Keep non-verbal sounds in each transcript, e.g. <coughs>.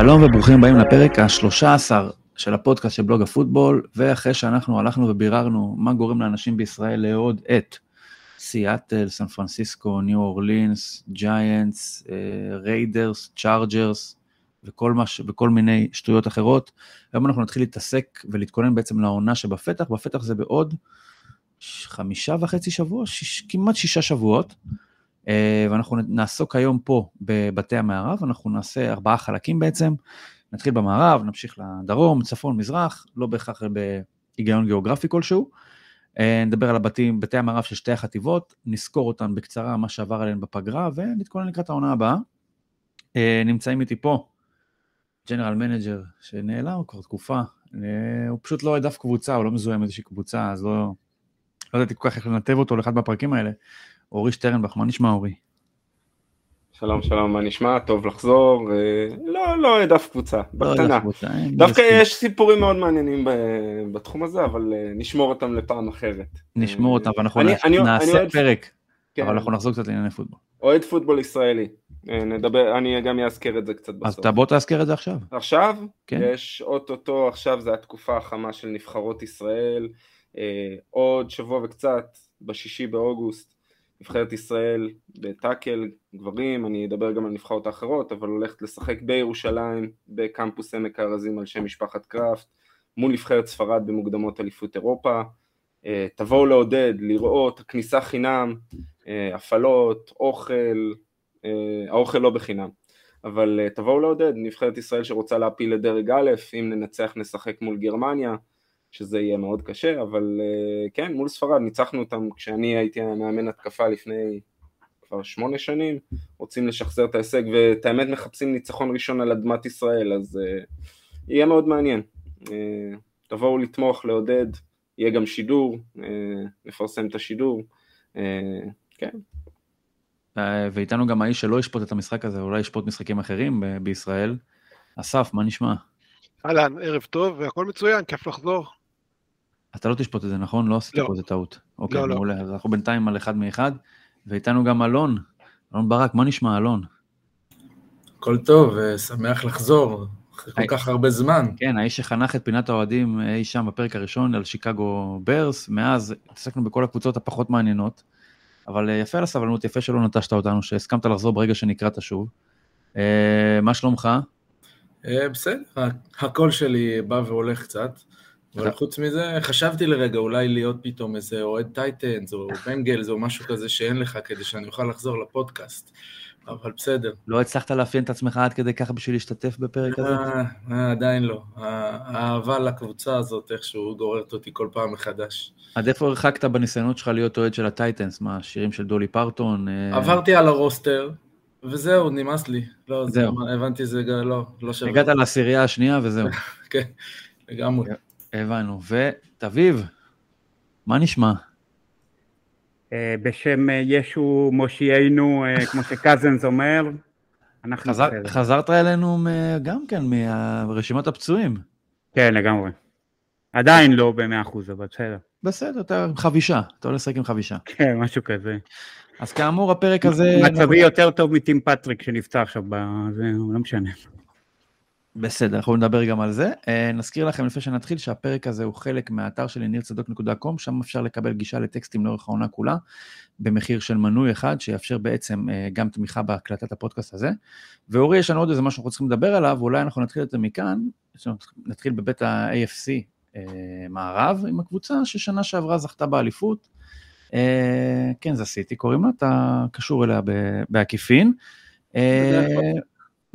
שלום וברוכים הבאים לפרק ה-13 של הפודקאסט של בלוג הפוטבול, ואחרי שאנחנו הלכנו וביררנו מה גורם לאנשים בישראל לאהוד את סיאטל, סן פרנסיסקו, ניו אורלינס, ג'יינטס, ריידרס, צ'ארג'רס. וכל מיני שטויות אחרות, היום אנחנו נתחיל להתעסק ולהתכונן בעצם לעונה שבפתח, בפתח זה בעוד חמישה וחצי שבוע, שיש, כמעט שישה שבועות. אה, ואנחנו נעסוק היום פה בבתי המערב, אנחנו נעשה ארבעה חלקים בעצם, נתחיל במערב, נמשיך לדרום, צפון, מזרח, לא בהכרח בהיגיון גיאוגרפי כלשהו. אה, נדבר על הבתים, בתי המערב של שתי החטיבות, נסקור אותן בקצרה, מה שעבר עליהן בפגרה, ונתכונן לקראת העונה הבאה. אה, נמצאים איתי פה general manager שנעלם כבר תקופה, הוא פשוט לא אף קבוצה, הוא לא מזוהה עם איזושהי קבוצה, אז לא, לא ידעתי כל כך איך לנתב אותו לאחד מהפרקים האלה. אורי שטרנבך, מה נשמע אורי? שלום שלום, מה נשמע? טוב לחזור, אה, לא, לא אוהד אף קבוצה, לא בקטנה. דווקא יש סיפורים מאוד מעניינים בתחום הזה, אבל אה, נשמור אותם לפעם אחרת. נשמור אותם, ואנחנו נעשה פרק, כן. אבל אנחנו נחזור קצת לענייני פוטבול. אוהד פוטבול ישראלי, אה, נדבר, אני גם אאזכר את זה קצת בסוף. אז אתה בוא תאזכר את זה עכשיו. עכשיו? כן. יש אוטוטו, עכשיו זה התקופה החמה של נבחרות ישראל, עוד שבוע וקצת, בשישי באוגוסט, נבחרת ישראל בטאקל, גברים, אני אדבר גם על נבחרות האחרות, אבל הולכת לשחק בירושלים, בקמפוס עמק הארזים על שם משפחת קראפט, מול נבחרת ספרד במוקדמות אליפות אירופה. אה, תבואו לעודד, לראות, הכניסה חינם, אה, הפעלות, אוכל, אה, האוכל לא בחינם, אבל תבואו לעודד, נבחרת ישראל שרוצה להפיל לדרג א', אם ננצח נשחק מול גרמניה, שזה יהיה מאוד קשה, אבל אה, כן, מול ספרד ניצחנו אותם כשאני הייתי מאמן התקפה לפני כבר שמונה שנים, רוצים לשחזר את ההישג, ואת האמת מחפשים ניצחון ראשון על אדמת ישראל, אז uh, יהיה מאוד מעניין. Uh, תבואו לתמוך, לעודד, יהיה גם שידור, uh, נפרסם את השידור, uh, כן. ואיתנו גם האיש שלא ישפוט את המשחק הזה, אולי ישפוט משחקים אחרים בישראל. אסף, מה נשמע? אהלן, ערב טוב, והכל מצוין, כיף לחזור. אתה לא תשפוט את זה, נכון? לא עשית לא. פה איזה טעות. אוקיי, לא, לא. מעולה. לא. אז אנחנו בינתיים על אחד מאחד, ואיתנו גם אלון. אלון ברק, מה נשמע, אלון? הכל טוב, אה, שמח לחזור, אחרי כל כך הרבה זמן. כן, האיש שחנך את פינת האוהדים אי שם בפרק הראשון על שיקגו ברס, מאז התעסקנו בכל הקבוצות הפחות מעניינות, אבל אה, יפה על הסבלנות, יפה שלא נטשת אותנו, שהסכמת לחזור ברגע שנקראת שוב. אה, מה שלומך? בסדר, הקול שלי בא והולך קצת. אבל חוץ מזה, חשבתי לרגע אולי להיות פתאום איזה אוהד טייטנס או בנגלס או משהו כזה שאין לך כדי שאני אוכל לחזור לפודקאסט. אבל בסדר. לא הצלחת לאפיין את עצמך עד כדי ככה בשביל להשתתף בפרק הזה? אה, אה, עדיין לא. האהבה לקבוצה הזאת איכשהו גוררת אותי כל פעם מחדש. עד איפה הרחקת בניסיונות שלך להיות אוהד של הטייטנס? מה, שירים של דולי פרטון? אה? עברתי על הרוסטר, וזהו, נמאס לי. לא, זהו. הבנתי זה לא, לא שווה. הגעת לעשירייה השנייה וזהו. <laughs> כן, לגמרי. הבנו. ותביב, מה נשמע? אה, בשם אה, ישו מושיענו, אה, כמו שקזנס אומר, אנחנו... חזר, חזרת אלינו גם כן מרשימת הפצועים. כן, לגמרי. עדיין לא במאה אחוז, אבל בסדר. בסדר, אתה עם חבישה, אתה הולך לשחק עם חבישה. כן, משהו כזה. אז כאמור, הפרק הזה... מצבי יותר טוב מטים פטריק שנפצע עכשיו, בזה, לא משנה. בסדר, אנחנו נדבר גם על זה. Uh, נזכיר לכם לפני שנתחיל שהפרק הזה הוא חלק מהאתר שלי ניר שם אפשר לקבל גישה לטקסטים לאורך העונה כולה, במחיר של מנוי אחד, שיאפשר בעצם uh, גם תמיכה בהקלטת הפודקאסט הזה. ואורי, יש לנו עוד איזה משהו שאנחנו צריכים לדבר עליו, אולי אנחנו נתחיל את זה מכאן, נתחיל בבית ה-AFC אה, מערב עם הקבוצה ששנה שעברה זכתה באליפות. כן, קנזס סיטי קוראים לה, אתה קשור אליה בעקיפין.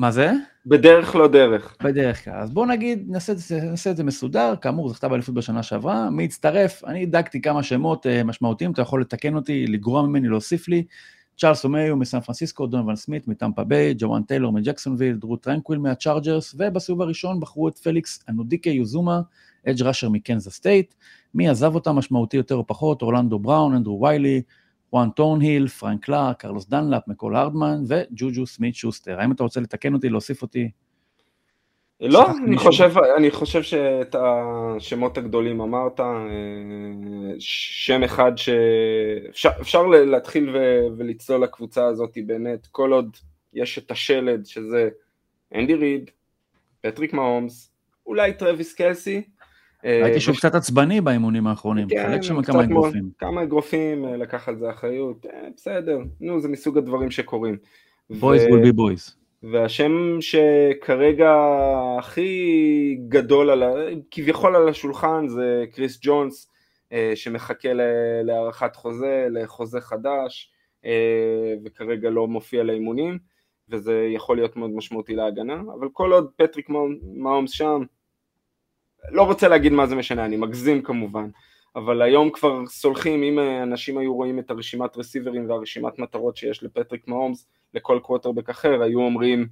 מה זה? בדרך לא דרך. בדרך כלל. אז בואו נגיד, נעשה, נעשה את זה מסודר, כאמור, זכתה באליפות בשנה שעברה, מי יצטרף? אני אגיד כמה שמות uh, משמעותיים, אתה יכול לתקן אותי, לגרוע ממני, להוסיף לי. צ'ארלס אומניהו מסן פרנסיסקו, דונובן סמית מטמפה ביי, ג'וואן טיילור מג'קסונוויל, דרו טרנקוויל מהצ'ארג'רס, ובסיבוב הראשון בחרו את פליקס אנודיקה אוזומה, edge rusher מקנזס סטייט. מי עזב אותה משמעותי יותר או פחות? אורלנדו בראון, אנדרו ויילי, חואן תורנהיל, פרנק קלארק, קרלוס דנלאפ, מיקול הרדמן וג'וג'ו סמית שוסטר. האם אתה רוצה לתקן אותי, להוסיף אותי? לא, אני חושב, אני חושב שאת השמות הגדולים אמרת, אה, שם אחד שאפשר להתחיל ולצלול לקבוצה הזאת באמת, כל עוד יש את השלד שזה אנדי ריד, פטריק מהומס, אולי טרוויס קלסי. ראיתי שהוא קצת עצבני באימונים האחרונים, כן, חלק שם כמה אגרופים. כמה אגרופים, אה, לקח על זה אחריות, אה, בסדר, נו, זה מסוג הדברים שקורים. boys will be boys. והשם שכרגע הכי גדול, על. כביכול על השולחן, זה קריס ג'ונס, אה, שמחכה להארכת חוזה, לחוזה חדש, אה, וכרגע לא מופיע לאימונים, וזה יכול להיות מאוד משמעותי להגנה, אבל כל עוד פטריק מהומס שם, לא רוצה להגיד מה זה משנה, אני מגזים כמובן, אבל היום כבר סולחים, אם אנשים היו רואים את הרשימת רסיברים והרשימת מטרות שיש לפטריק מהומס, לכל קוורטרבק אחר, היו אומרים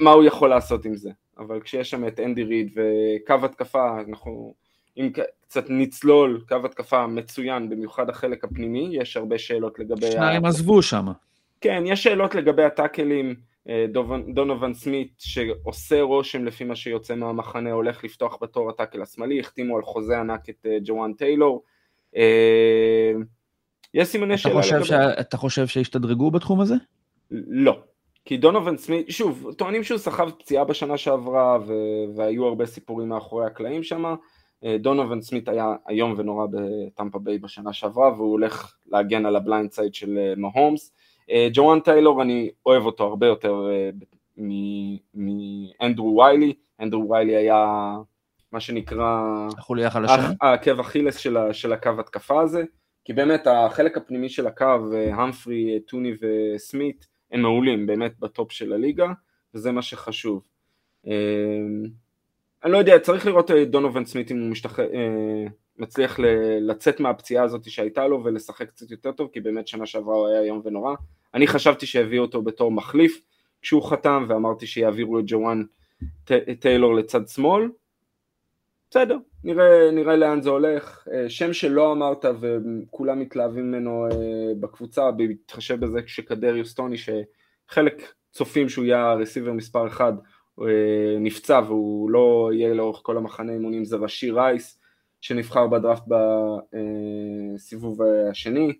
מה הוא יכול לעשות עם זה. אבל כשיש שם את אנדי ריד וקו התקפה, אנחנו אם קצת נצלול, קו התקפה מצוין, במיוחד החלק הפנימי, יש הרבה שאלות לגבי... שניים ה- עזבו שם. כן, יש שאלות לגבי הטאקלים, דונובן סמית, שעושה רושם לפי מה שיוצא מהמחנה, הולך לפתוח בתור הטאקל השמאלי, החתימו על חוזה ענק את אה, ג'ואן טיילור. אה, יש סימני שאלה. שה- אתה חושב שהשתדרגו בתחום הזה? לא. כי דונובן סמית, שוב, טוענים שהוא סחב פציעה בשנה שעברה ו- והיו הרבה סיפורים מאחורי הקלעים שם. דונובן סמית היה איום ונורא בטמפה ביי בשנה שעברה והוא הולך להגן על ה blind side של אה, מהומס. אה, ג'וואן טיילור אני אוהב אותו הרבה יותר אה, מאנדרו ויילי. אנדרו ויילי היה מה שנקרא החוליה החלשה? הח- העקב אכילס של, של הקו התקפה הזה, כי באמת החלק הפנימי של הקו, אה, המפרי, ת'וני וסמית, הם מעולים, באמת ב top של הליגה, וזה מה שחשוב. אני לא יודע, צריך לראות את דונובן סמית אם הוא משתח... מצליח לצאת מהפציעה הזאת שהייתה לו ולשחק קצת יותר טוב, כי באמת שנה שעברה הוא היה איום ונורא. אני חשבתי שהביאו אותו בתור מחליף כשהוא חתם, ואמרתי שיעבירו את ג'וואן טיילור לצד שמאל, בסדר, נראה, נראה לאן זה הולך. אה, שם שלא אמרת וכולם מתלהבים ממנו אה, בקבוצה, בהתחשב בזה שקדריוס טוני, שחלק צופים שהוא יהיה הרסיבר מספר אחד, אה, נפצע והוא לא יהיה לאורך כל המחנה אימונים, זה ראשי רייס, שנבחר בדראפט בסיבוב השני.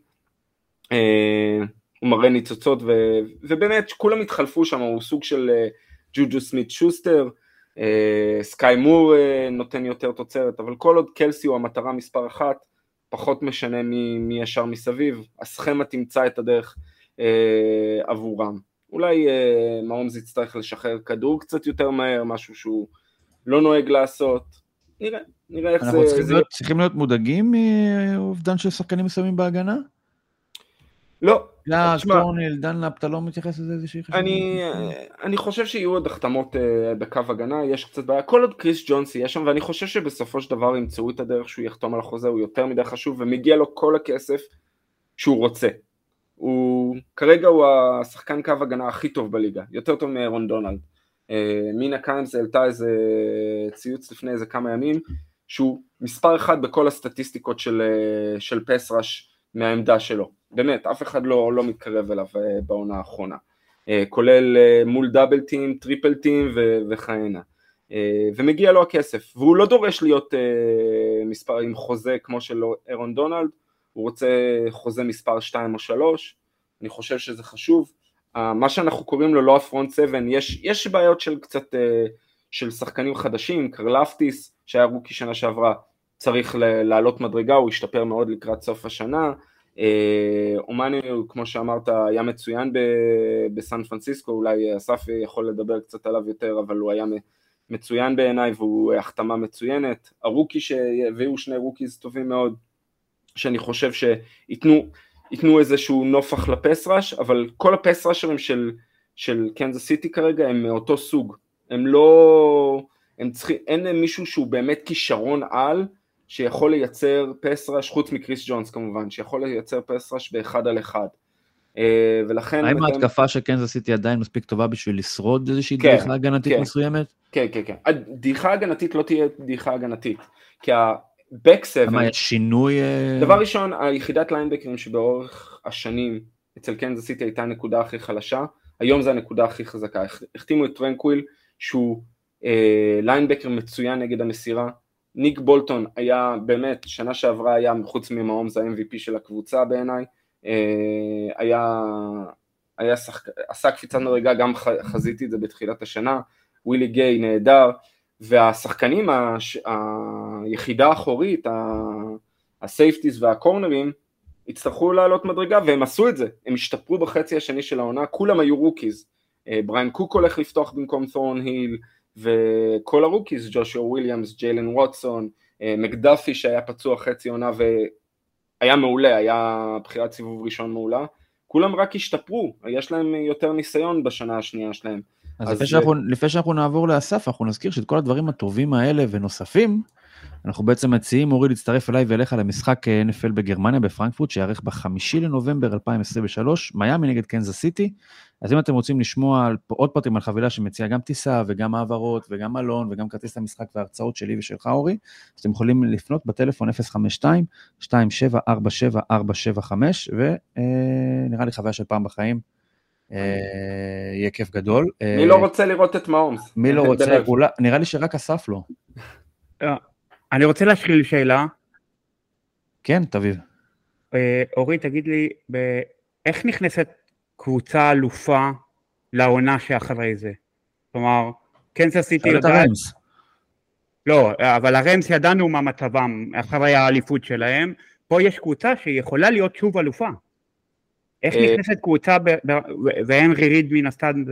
אה, הוא מראה ניצוצות, ו, ובאמת כולם התחלפו שם, הוא סוג של אה, ג'וג'ו סמית שוסטר, אה, סקאי מור אה, נותן יותר תוצרת, אבל כל עוד קלסי הוא המטרה מספר אחת, פחות משנה מי, מי ישר מסביב, הסכמה תמצא את הדרך אה, עבורם. אולי אה, מהומס יצטרך לשחרר כדור קצת יותר מהר, משהו שהוא לא נוהג לעשות, נראה, נראה איך אנחנו זה... צריכים זה... להיות- צריכים להיות מודאגים מאובדן של שחקנים מסוימים בהגנה? לא, לא, תשמע- תורנהיל, דנלאפ, אתה לא מתייחס לזה איזושהי חשיבות? אני, אני חושב שיהיו עוד החתמות uh, בקו הגנה, יש קצת בעיה, כל עוד קריס ג'ונס יהיה שם, ואני חושב שבסופו של דבר ימצאו את הדרך שהוא יחתום על החוזה, הוא יותר מדי חשוב, ומגיע לו כל הכסף שהוא רוצה. הוא, כרגע הוא השחקן קו הגנה הכי טוב בליגה, יותר טוב מארון דונלד. Uh, מינה קיימס העלתה איזה ציוץ לפני איזה כמה ימים, שהוא מספר אחד בכל הסטטיסטיקות של, uh, של pass rush מהעמדה שלו. באמת, אף אחד לא, לא מתקרב אליו uh, בעונה האחרונה. אה, כולל אה, מול double team, triple team ו- וכהנה. אה, ומגיע לו הכסף, והוא לא דורש להיות אה, מספר עם חוזה כמו של ארון דונלד, הוא רוצה חוזה מספר 2 או 3, אני חושב שזה חשוב. אה, מה שאנחנו קוראים לו לו ה front 7, יש, יש בעיות של קצת, אה, של שחקנים חדשים, קרלפטיס, שהיה rookie שנה שעברה, צריך לעלות מדרגה, הוא השתפר מאוד לקראת סוף השנה. אה, אומניהו, כמו שאמרת, היה מצוין בסן פרנסיסקו, אולי אסף יכול לדבר קצת עליו יותר, אבל הוא היה מצוין בעיניי והוא החתמה מצוינת. ה rookie שהביאו שני rookies טובים מאוד, שאני חושב שייתנו ייתנו איזשהו נופח לפס ראש, אבל כל הפס ראשרים של, של קנזס סיטי כרגע הם מאותו סוג. הם לא... הם צריכים, אין להם מישהו שהוא באמת כישרון על, שיכול לייצר פס ראש, חוץ מקריס ג'ונס כמובן, שיכול לייצר פס ראש באחד על אחד. אה, ולכן... האם ההתקפה של קנזס סיטי עדיין מספיק טובה בשביל לשרוד איזושהי כן, דריכה הגנתית כן. מסוימת? כן, כן, כן. הדעיכה הגנתית לא תהיה דעיכה הגנתית, כי ה-back 7, למה יש שינוי... אה, דבר ראשון, היחידת ליינבקרים שבאורך השנים אצל קנזס סיטי הייתה הנקודה הכי חלשה, היום זה הנקודה הכי חזקה. הח- החתימו את טרנקוויל, שהוא אה, linebacker מצוין נגד המסירה. ניק בולטון היה באמת, שנה שעברה היה, חוץ זה ה-MVP של הקבוצה בעיניי, אה, היה, היה שחק... עשה קפיצת מדרגה, גם ח- חזיתי את זה בתחילת השנה. ווילי גיי נהדר, והשחקנים, הש... היחידה האחורית, ה safeties והקורנרים, יצטרכו לעלות מדרגה, והם עשו את זה, הם השתפרו בחצי השני של העונה, כולם היו rookies. אה, בריין קוק הולך לפתוח במקום תורנהיל, וכל ה rookies, ג'ושוע וויליאמס, ג'יילן ווטסון, אה, מקדפי שהיה פצוע חצי עונה והיה מעולה, היה בחירת סיבוב ראשון מעולה, כולם רק השתפרו, יש להם יותר ניסיון בשנה השנייה שלהם. אז, אז לפני, שאנחנו, לפני שאנחנו נעבור לאסף, אנחנו נזכיר שאת כל הדברים הטובים האלה ונוספים, אנחנו בעצם מציעים, אורי, להצטרף אליי ואליך למשחק אה, NFL בגרמניה, בפרנקפורט, שיארך בחמישי לנובמבר 2023, מיאמי נגד קנזס סיטי. אז אם אתם רוצים לשמוע על, עוד פרטים על חבילה שמציעה גם טיסה וגם העברות וגם מלון וגם כרטיס למשחק והרצאות שלי ושלך, אורי, אז אתם יכולים לפנות בטלפון 052-2747-475, ונראה לי חוויה של פעם בחיים. אה, יהיה כיף גדול. מי לא רוצה לראות את מאומס? מי לא רוצה, נראה לי שרק אסף לא. אני רוצה להשחיל שאלה. כן, תביב. אה, אורי, תגיד לי, איך נכנסת קבוצה אלופה לעונה שאחרי זה? כלומר, קנזס סיטי יודעת... לא, אבל הרמס ידענו מה מצבם אחרי האליפות שלהם, פה יש קבוצה שיכולה להיות שוב אלופה. איך אה, נכנסת קבוצה, והנרי ריד מן הסתם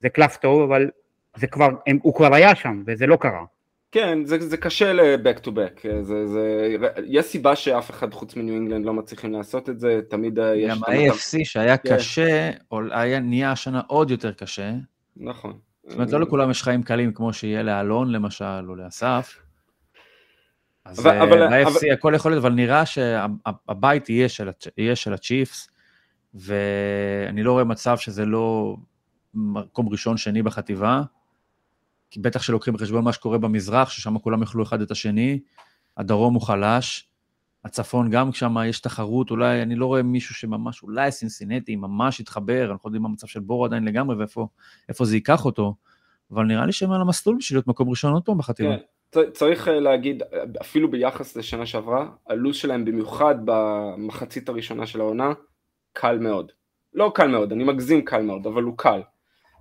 זה קלף טוב, אבל זה כבר, הוא כבר היה שם, וזה לא קרה. כן, זה, זה קשה ל-back to back, זה, זה, יש סיבה שאף אחד חוץ מניו אינגלנד לא מצליחים לעשות את זה, תמיד יש... גם ה-AFC שהיה כן. קשה, היה נהיה השנה עוד יותר קשה. נכון. זאת אומרת, לא לכולם יש חיים קלים כמו שיהיה לאלון למשל, או לאסף. אז ב-AFC אבל... הכל יכול להיות, אבל נראה שהבית יהיה של הצ'יפס, ואני לא רואה מצב שזה לא מקום ראשון, שני בחטיבה. כי בטח שלוקחים בחשבון מה שקורה במזרח, ששם כולם יאכלו אחד את השני, הדרום הוא חלש, הצפון גם שם יש תחרות, אולי, אני לא רואה מישהו שממש, אולי סינסינטי ממש יתחבר, אנחנו לא יודעים מה המצב של בור עדיין לגמרי ואיפה זה ייקח אותו, אבל נראה לי שהם על המסלול בשביל להיות מקום ראשון עוד פעם בחטיבה. כן. צריך אה, להגיד, אפילו ביחס לשנה שעברה, הלו"ז שלהם במיוחד במחצית הראשונה של העונה, קל מאוד. לא קל מאוד, אני מגזים קל מאוד, אבל הוא קל.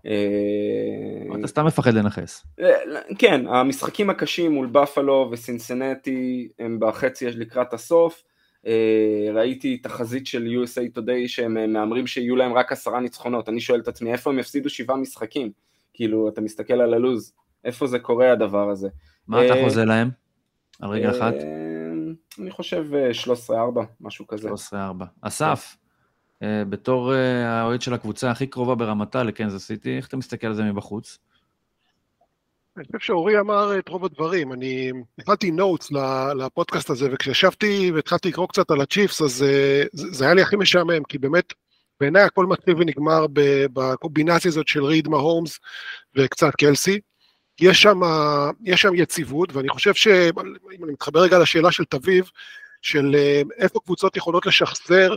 אה, אתה סתם מפחד לנכס. אה, כן, המשחקים הקשים מול בפלו וסינסנטי הם בחצי לקראת הסוף. אה, ראיתי תחזית של USA Today שהם מהמרים שיהיו להם רק עשרה ניצחונות. אני שואל את עצמי, איפה הם יפסידו שבעה משחקים? כאילו, אתה מסתכל על הלוז, איפה זה קורה הדבר הזה? מה אתה חוזה להם? על רגע אחת? אני חושב 13-4, משהו כזה. 13-4. אסף, אה, בתור אה, האוהד של הקבוצה הכי קרובה ברמתה לקנזס סיטי, איך אתה מסתכל על זה מבחוץ? אני חושב שאורי אמר את רוב הדברים. אני הכנתי נוטס לפודקאסט הזה, וכשישבתי והתחלתי לקרוא קצת על הצ'יפס, אז אה, זה היה לי הכי משעמם, כי באמת, בעיניי הכל מתחיל ונגמר בקומבינציה הזאת של ריד מההומס וקצת קלסי. יש שם, יש שם יציבות, ואני חושב שאם אני מתחבר רגע לשאלה של תביב, של איפה קבוצות יכולות לשחזר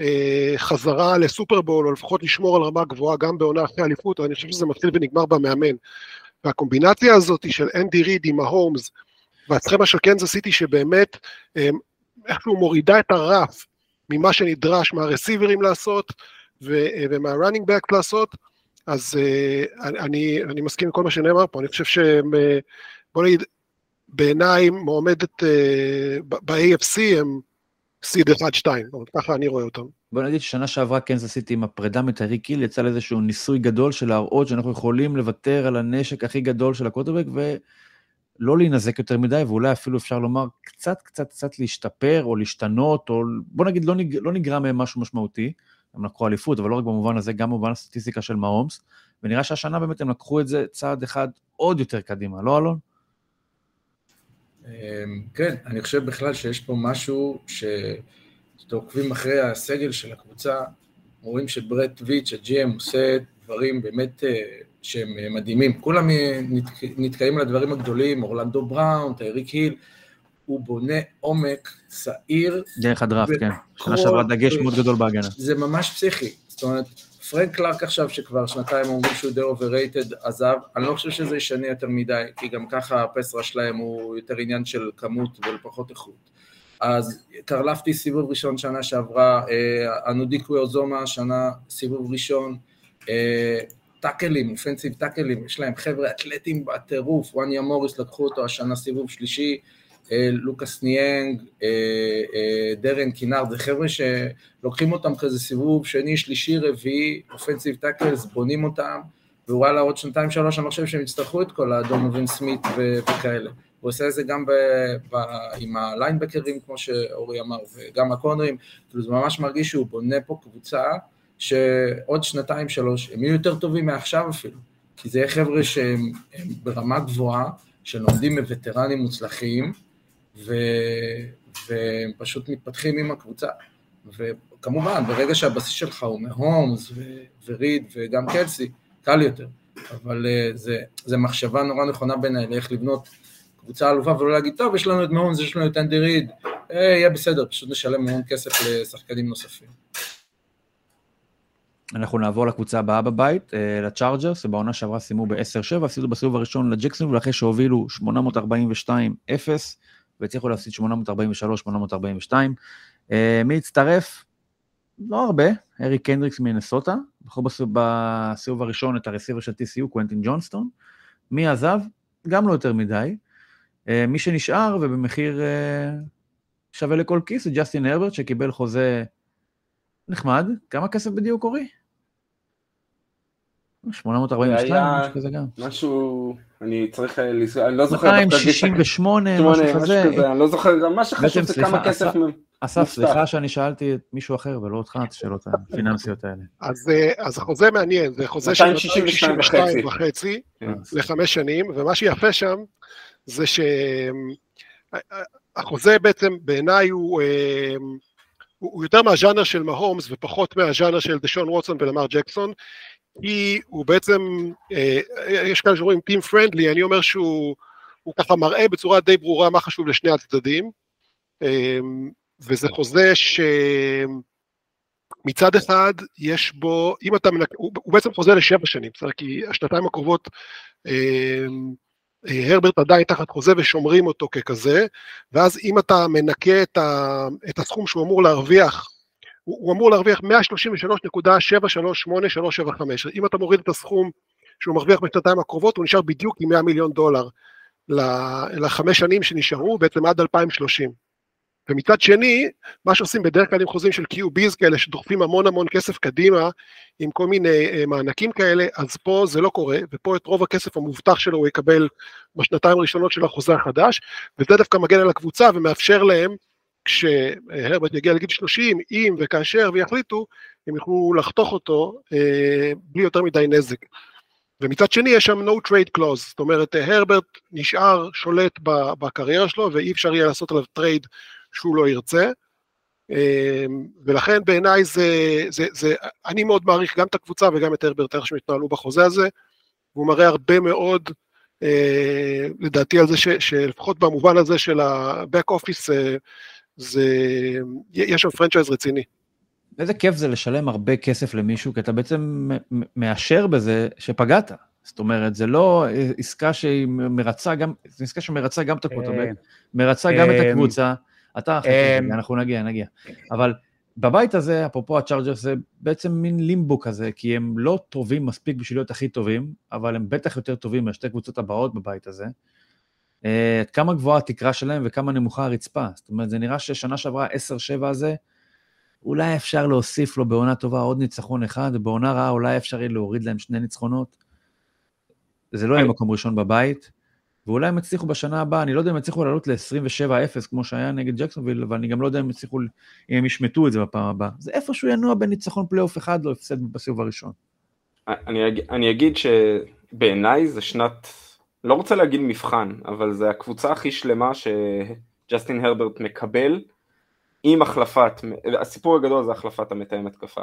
אה, חזרה לסופרבול, או לפחות לשמור על רמה גבוהה גם בעונה אחרי אליפות, אני חושב שזה מתחיל ונגמר במאמן. והקומבינציה הזאת של אנדי ריד עם ההומס, והסכמה של קנזס סיטי שבאמת אה, איכשהו מורידה את הרף ממה שנדרש מהרסיברים לעשות ו- ומה running back לעשות, אז uh, אני, אני מסכים עם כל מה שנאמר פה, אני חושב שהם, בוא נגיד, בעיניי מועמדת uh, ב-AFC הם seed 1-2, ככה אני רואה אותם. בוא נגיד ששנה שעברה קנזס סיטי עם הפרידה מטיירי קיל יצא לאיזשהו ניסוי גדול של להראות שאנחנו יכולים לוותר על הנשק הכי גדול של הקווטרבק ולא להינזק יותר מדי, ואולי אפילו אפשר לומר קצת קצת קצת להשתפר או להשתנות, או בוא נגיד לא, נג, לא נגרע מהם משהו משמעותי. הם לקחו אליפות, אבל לא רק במובן הזה, גם במובן הסטטיסטיקה של מהאומס, ונראה שהשנה באמת הם לקחו את זה צעד אחד עוד יותר קדימה, לא אלון? אמ, כן, אני חושב בכלל שיש פה משהו שאתם עוקבים אחרי הסגל של הקבוצה, רואים שברט ויץ', הג'י.אם, עושה דברים באמת אה, שהם מדהימים. כולם נתקעים על הדברים הגדולים, אורלנדו בראון, טייריק היל, הוא בונה עומק צעיר. דרך הדראפט, כן. שנה שעברה דגש מאוד גדול בהגנה. זה ממש פסיכי. זאת אומרת, פרנק קלארק עכשיו, שכבר שנתיים אומרים שהוא די overrated, עזב, אני לא חושב שזה ישנה יותר מדי, כי גם ככה ה pass rush שלהם הוא יותר עניין של כמות ופחות איכות. אז קרלפטיס סיבוב ראשון שנה שעברה, אה, אנודיקו אוזומה השנה סיבוב ראשון, אה, טאקלים, offensive טאקלים, יש להם חבר'ה אתלטים בטירוף, וואניה מוריס לקחו אותו השנה סיבוב שלישי, לוקאס ניאנג, אה, אה, דרן קינארד, זה חבר'ה שלוקחים אותם כזה סיבוב שני, שלישי, רביעי, offensive tackles, בונים אותם, ווואלה עוד שנתיים שלוש אני חושב שהם יצטרכו את כל הדונובין סמית וכאלה. הוא עושה את זה גם ב, ב, עם הליינבקרים כמו שאורי אמר, וגם הקורנרים, כאילו זה ממש מרגיש שהוא בונה פה קבוצה שעוד שנתיים שלוש הם יהיו יותר טובים מעכשיו אפילו, כי זה יהיה חבר'ה שהם ברמה גבוהה, שלומדים מווטרנים מוצלחים, ו, והם פשוט מתפתחים עם הקבוצה. וכמובן, ברגע שהבסיס שלך הוא מהומס וריד וגם קלסי, קל יותר. אבל uh, זה, זה מחשבה נורא נכונה בעיניי לאיך לבנות קבוצה אלופה ולא להגיד, טוב, יש לנו את מהומס, יש לנו את אנדי ריד, אה, יהיה בסדר, פשוט נשלם המון כסף לשחקנים נוספים. אנחנו נעבור לקבוצה הבאה בבית, אה, לצ'ארג'רס, שבעונה שעברה סיימו ב-10-7, הפסידו בסיבוב הראשון לג'קסון, ואחרי שהובילו 842-0, והצליחו להפסיד 843-842. אה, מי הצטרף? לא הרבה, אריק קנדריקס ממינסוטה, בחרו בסיבוב הראשון את ה receiver של TCU, קוונטין ג'ונסטון. מי עזב? גם לא יותר מדי. אה, מי שנשאר ובמחיר שווה לכל כיס זה ג'סטין הרברט שקיבל חוזה נחמד. כמה כסף בדיוק, אורי? 842, משהו כזה גם. משהו, אני צריך, אני לא זוכר. 268, משהו כזה. אני לא זוכר, גם מה שחשוב זה כמה כסף. אסף, סליחה שאני שאלתי את מישהו אחר ולא אותך את השאלות הפיננסיות האלה. אז החוזה מעניין, זה חוזה של 262 וחצי כן. לחמש שנים, ומה שיפה שם זה שהחוזה בעצם בעיניי הוא... אה, הוא יותר מהז'אנר של מהומס ופחות מהז'אנר של דשון ווטסון ולמר ג'קסון, כי הוא בעצם, אה, יש כאלה שאומרים טים פרנדלי, אני אומר שהוא ככה מראה בצורה די ברורה מה חשוב לשני הצדדים, אה, וזה חוזה שמצד אחד יש בו, אם אתה מנק... הוא, הוא בעצם חוזה לשבע שנים, בסדר? כי השנתיים הקרובות אה, הרברט עדיין תחת חוזה ושומרים אותו ככזה, ואז אם אתה מנקה את, ה, את הסכום שהוא אמור להרוויח, הוא, הוא אמור להרוויח 133.7387375, אם אתה מוריד את הסכום שהוא מרוויח בשנתיים הקרובות, הוא נשאר בדיוק עם 100 מיליון דולר לחמש שנים שנשארו, בעצם עד 2030. ומצד שני, מה שעושים בדרך כלל עם חוזים של QBs כאלה שדוחפים המון המון כסף קדימה עם כל מיני uh, מענקים כאלה, אז פה זה לא קורה, ופה את רוב הכסף המובטח שלו הוא יקבל בשנתיים הראשונות של החוזה החדש, וזה דווקא מגן על הקבוצה ומאפשר להם, כשהרבט יגיע לגיל 30, אם וכאשר ויחליטו, הם יוכלו לחתוך אותו uh, בלי יותר מדי נזק. ומצד שני יש שם no trade clause, זאת אומרת הרברט נשאר שולט בקריירה שלו ואי אפשר יהיה לעשות עליו trade שהוא לא ירצה. אמ, ולכן בעיניי זה, זה, זה, אני מאוד מעריך גם את הקבוצה וגם את הרברט, איך שהם התנהלו בחוזה הזה, והוא מראה הרבה מאוד, אה, לדעתי על זה ש, שלפחות במובן הזה של ה-back office, אה, זה, יש שם פרנצ'ייז רציני. איזה כיף זה לשלם הרבה כסף למישהו, כי אתה בעצם מאשר בזה שפגעת. זאת אומרת, זה לא עסקה שהיא מרצה גם, זו עסקה שמרצה גם את הקווטרבק, מרצה גם את אמ, הקבוצה, אתה אחרי זה, אנחנו נגיע, נגיע. אבל בבית הזה, אפרופו הצ'ארג'רס, זה בעצם מין לימבו כזה, כי הם לא טובים מספיק בשביל להיות הכי טובים, אבל הם בטח יותר טובים מהשתי קבוצות הבאות בבית הזה. אה, עד כמה גבוהה התקרה שלהם וכמה נמוכה הרצפה. זאת אומרת, זה נראה ששנה שעברה 10-7 הזה, אולי אפשר להוסיף לו בעונה טובה עוד ניצחון אחד, ובעונה רעה אולי אפשר יהיה להוריד להם שני ניצחונות. זה לא יהיה מקום ראשון בבית. ואולי הם יצליחו בשנה הבאה, אני לא יודע אם יצליחו לעלות ל-27-0 כמו שהיה נגד ג'קסונוויל, ואני גם לא יודע אם יצליחו, אם הם ישמטו את זה בפעם הבאה. זה איפשהו ינוע בין ניצחון פלייאוף אחד לא הפסד בסיבוב הראשון. אני, אני אגיד שבעיניי זה שנת, לא רוצה להגיד מבחן, אבל זה הקבוצה הכי שלמה שג'סטין הרברט מקבל עם החלפת, הסיפור הגדול זה החלפת המתאם התקפה.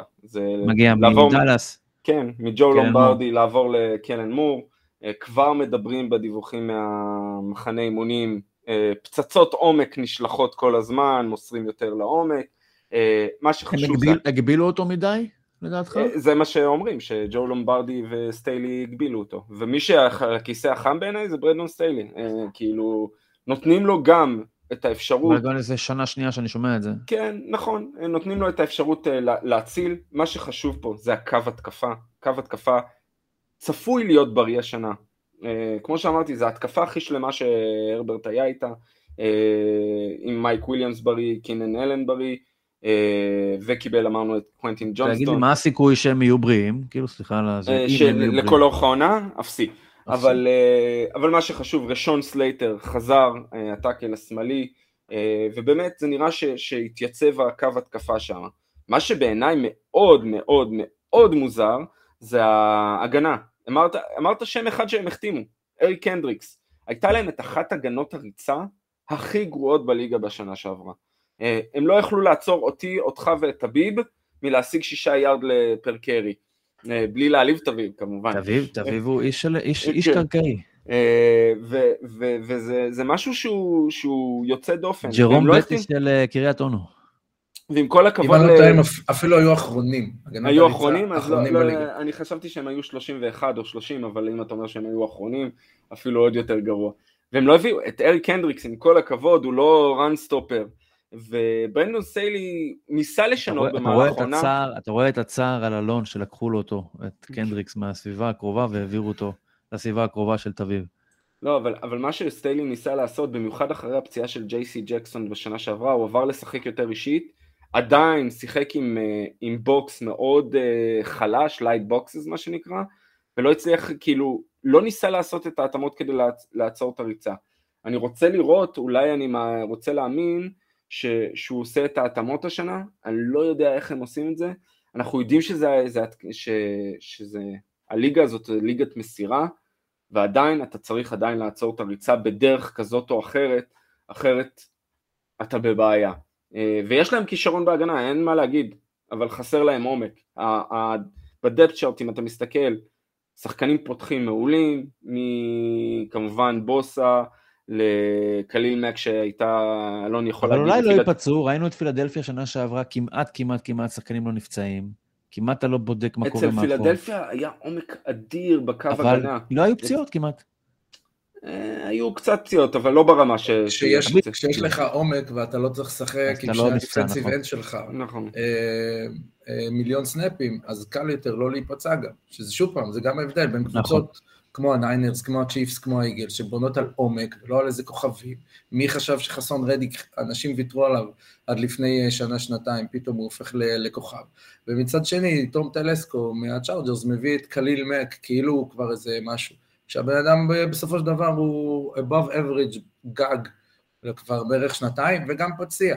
מגיע מדאלאס. כן, מג'ו לומברדי לעבור לקלן מור. אה, כבר מדברים בדיווחים מהמחנה אימונים, אה, פצצות עומק נשלחות כל הזמן, מוסרים יותר לעומק, אה, מה שחשוב זה... הם הגבילו אותו מדי, לדעתך? זה מה שאומרים, שג'ו לומברדי וסטיילי הגבילו אותו, ומי שהכיסא החם בעיניי זה ברדון סטיילי, כאילו נותנים לו גם את האפשרות... גם איזה שנה שנייה שאני שומע את זה. כן, נכון, נותנים לו את האפשרות להציל, מה שחשוב פה זה הקו התקפה, קו התקפה צפוי להיות בריא השנה. כמו שאמרתי, זו ההתקפה הכי שלמה שהרברט היה איתה, עם מייק וויליאמס בריא, קינן אלן בריא, וקיבל אמרנו את קוונטין ג'ונסטון. תגיד לי, מה הסיכוי שהם יהיו בריאים? כאילו, סליחה על זה. לכל אורך העונה? אפסי. אבל, אבל מה שחשוב, רשון סלייטר חזר, הטאקל השמאלי, ובאמת זה נראה ש, שהתייצב הקו התקפה שם. מה שבעיניי מאוד מאוד מאוד מוזר זה ההגנה. אמרת, אמרת שם אחד שהם החתימו, אריק הנדריקס. הייתה להם את אחת הגנות הריצה הכי גרועות בליגה בשנה שעברה. הם לא יכלו לעצור אותי, אותך ואת טביב מלהשיג שישה יארד לפר קרי. בלי להעליב תביב כמובן. תביב, תביב הוא איש, איש, איש קרקעי. וזה משהו שהוא, שהוא יוצא דופן. ג'רום בטיס של קריית אונו. ועם כל הכבוד... אם אני לא טועה, אפילו היו אחרונים. היו אחרונים? אז לא, לא, אני חשבתי שהם היו 31 או 30, אבל אם אתה אומר שהם היו אחרונים, אפילו עוד יותר גרוע. והם לא הביאו, את אריק קנדריקס, עם כל הכבוד, הוא לא run stopper. וברנדון סטיילי ניסה לשנות במהלך עונה. אתה רואה את הצער על אלון שלקחו לו אותו, את קנדריקס מהסביבה הקרובה והעבירו אותו לסביבה הקרובה של תביב. לא, אבל, אבל מה שסטיילי ניסה לעשות, במיוחד אחרי הפציעה של ג'יי סי ג'קסון בשנה שעברה, הוא עבר לשחק יותר אישית, עדיין שיחק עם, אה, עם box מאוד uh, חלש, light boxes מה שנקרא, ולא הצליח, כאילו, לא ניסה לעשות את ההתאמות כדי לעצ, לעצור את הריצה. אני רוצה לראות, אולי אני רוצה להאמין, ש, שהוא עושה את ההתאמות השנה, אני לא יודע איך הם עושים את זה, אנחנו יודעים שזה, זה, ש, שזה, הליגה הזאת ליגת מסירה, ועדיין אתה צריך עדיין לעצור את הריצה בדרך כזאת או אחרת, אחרת אתה בבעיה. אה, ויש להם כישרון בהגנה, אין מה להגיד, אבל חסר להם עומק. בדפט שאוט אם אתה מסתכל, שחקנים פותחים מעולים, מכמובן בוסה, לקליל מאק שהייתה, אלון יכול להגיד... אבל אולי לא ייפצעו, ראינו את פילדלפיה שנה שעברה, כמעט כמעט כמעט שחקנים לא נפצעים. כמעט אתה לא בודק מה קורה מאחור. אצל פילדלפיה היה עומק אדיר בקו אבל הגנה. אבל לא היו פציעות כמעט. אה, היו קצת פציעות, אבל לא ברמה ש... כשיש, כשיש לך עומק ואתה לא צריך לשחק עם שני ה defensive end שלך, נכון. אה, אה, מיליון סנאפים, אז קל יותר לא להיפצע גם, שזה שוב פעם, זה גם ההבדל בין קבוצות נכון. כמו הניינרס, כמו הצ'יפס, כמו האיגלס, שבונות על עומק ולא על איזה כוכבים. מי חשב שהסון רדיק, אנשים ויתרו עליו עד לפני שנה-שנתיים, פתאום הוא הופך לכוכב. ומצד שני, תום טלסקו מהצ'ארג'רס מביא את קליל מאק, כאילו הוא כבר איזה משהו. שהבן אדם בסופו של דבר הוא above average גג, כבר בערך שנתיים, וגם פציע.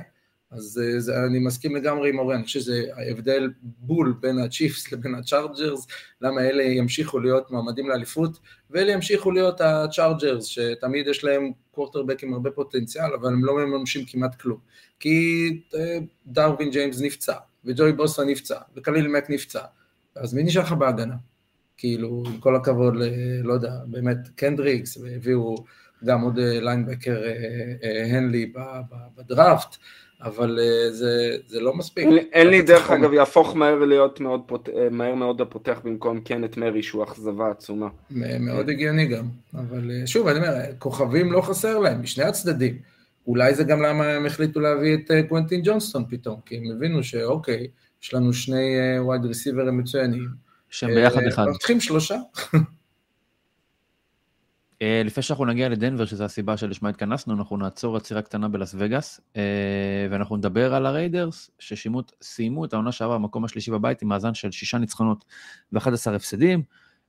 אז אה, זה, אני מסכים לגמרי עם אורן, אני חושב שזה ההבדל בול בין הצ'יפס לבין הצ'ארג'רס, למה אלה ימשיכו להיות מועמדים לאליפות, ואלה ימשיכו להיות הצ'ארג'רס, שתמיד יש להם קוורטרבק עם הרבה פוטנציאל, אבל הם לא מממשים כמעט כלום. כי אה, דרווין ג'יימס נפצע, וג'וי בוסה נפצע, וקליל מאק נפצע, אז מי נשאר לך בהגנה? כאילו, עם כל הכבוד ל... לא יודע, באמת, קנדריקס, והביאו גם עוד ליינבקר הנלי בדראפט, אבל זה, זה לא מספיק. הנלי דרך אגב, יהפוך מהר להיות מאוד, פות... מהר מאוד הפותח במקום קנת' מארי, שהוא אכזבה עצומה. מאוד הגיוני גם, אבל שוב, אני אומר, כוכבים לא חסר להם, משני הצדדים. אולי זה גם למה הם החליטו להביא את קוונטין ג'ונסטון פתאום, כי הם הבינו שאוקיי, יש לנו שני וייד ריסיברים מצוינים, שהם ביחד אחד. מפתחים שלושה. <laughs> אה, לפני שאנחנו נגיע לדנבר, שזו הסיבה שלשמה התכנסנו, אנחנו נעצור עצירה קטנה בלאס וגאס, אה, ואנחנו נדבר על הריידרס, שסיימו את העונה שעברה במקום השלישי בבית עם מאזן של שישה ניצחונות ו-11 הפסדים.